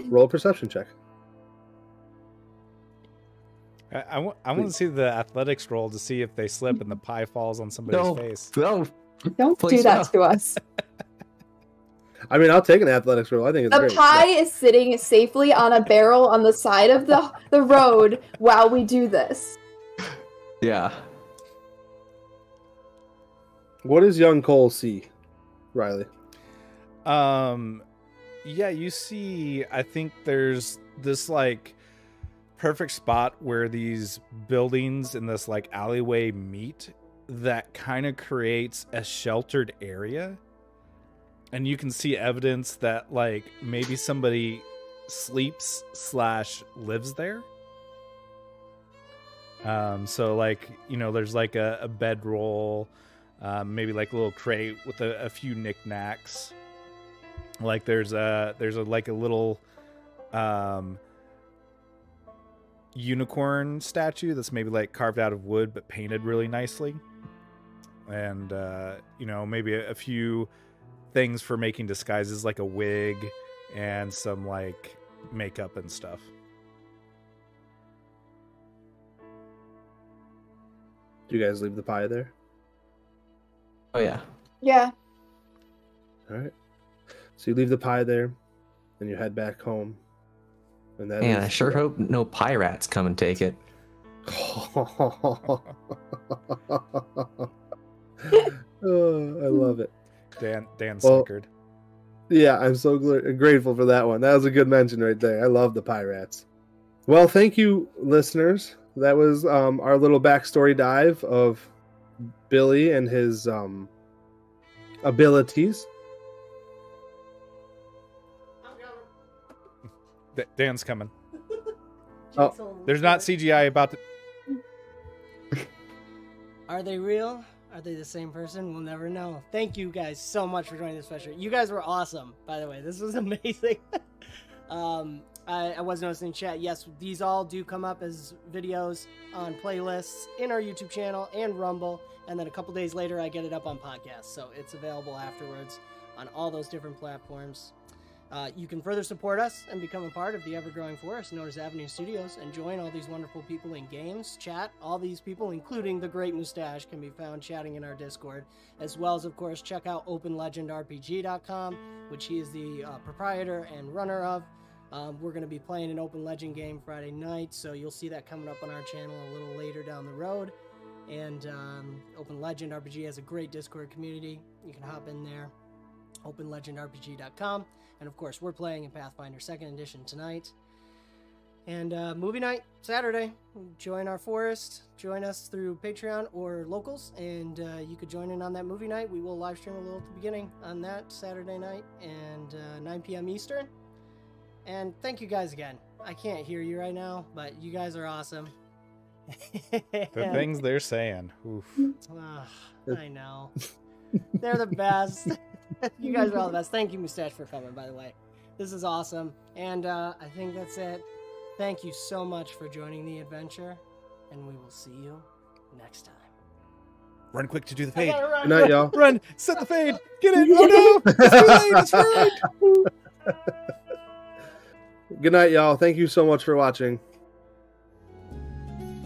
Roll a perception check. I, I, I want to see the athletics roll to see if they slip and the pie falls on somebody's No, face. no, Don't do that no. to us. I mean, I'll take an athletics roll. I think it's The great. pie is sitting safely on a barrel on the side of the the road while we do this. yeah. What does young Cole see, Riley? Um, yeah, you see, I think there's this like perfect spot where these buildings in this like alleyway meet that kind of creates a sheltered area. And you can see evidence that like maybe somebody sleeps slash lives there. Um, so like, you know, there's like a, a bedroll, um, maybe like a little crate with a, a few knickknacks. Like there's a there's a like a little um, unicorn statue that's maybe like carved out of wood but painted really nicely, and uh, you know maybe a, a few things for making disguises like a wig and some like makeup and stuff. Do you guys leave the pie there? Oh yeah. Yeah. All right. So you leave the pie there, and you head back home. And that Man, I sure hope no pirates come and take it. oh, I love it. Dan Dan Well- snickered. Yeah, I'm so gl- grateful for that one. That was a good mention right there. I love the pirates. Well, thank you, listeners. That was um, our little backstory dive of Billy and his um, abilities. D- Dan's coming. Oh, There's not CGI about to. Are they real? Are they the same person? We'll never know. Thank you guys so much for joining this special. You guys were awesome, by the way. This was amazing. um, I, I was noticing in chat. Yes, these all do come up as videos on playlists in our YouTube channel and Rumble, and then a couple days later, I get it up on podcasts. So it's available afterwards on all those different platforms. Uh, you can further support us and become a part of the ever growing forest known as Avenue Studios and join all these wonderful people in games, chat. All these people, including the Great Mustache, can be found chatting in our Discord, as well as, of course, check out OpenLegendRPG.com, which he is the uh, proprietor and runner of. Um, we're going to be playing an Open Legend game Friday night, so you'll see that coming up on our channel a little later down the road. And um, Open Legend RPG has a great Discord community. You can hop in there openlegendrpg.com. And of course, we're playing in Pathfinder 2nd Edition tonight. And uh, movie night Saturday. Join our forest. Join us through Patreon or locals, and uh, you could join in on that movie night. We will live stream a little at the beginning on that Saturday night and uh, 9 p.m. Eastern. And thank you guys again. I can't hear you right now, but you guys are awesome. The things they're saying. Oof. I know. They're the best. you guys are all the best. Thank you, Mustache, for coming, by the way. This is awesome. And uh, I think that's it. Thank you so much for joining the adventure, and we will see you next time. Run quick to do the fade. gotta run. Good night, y'all. Run! Set the fade! Get it! Oh no! It's too late! It's ruined! Good night, y'all. Thank you so much for watching.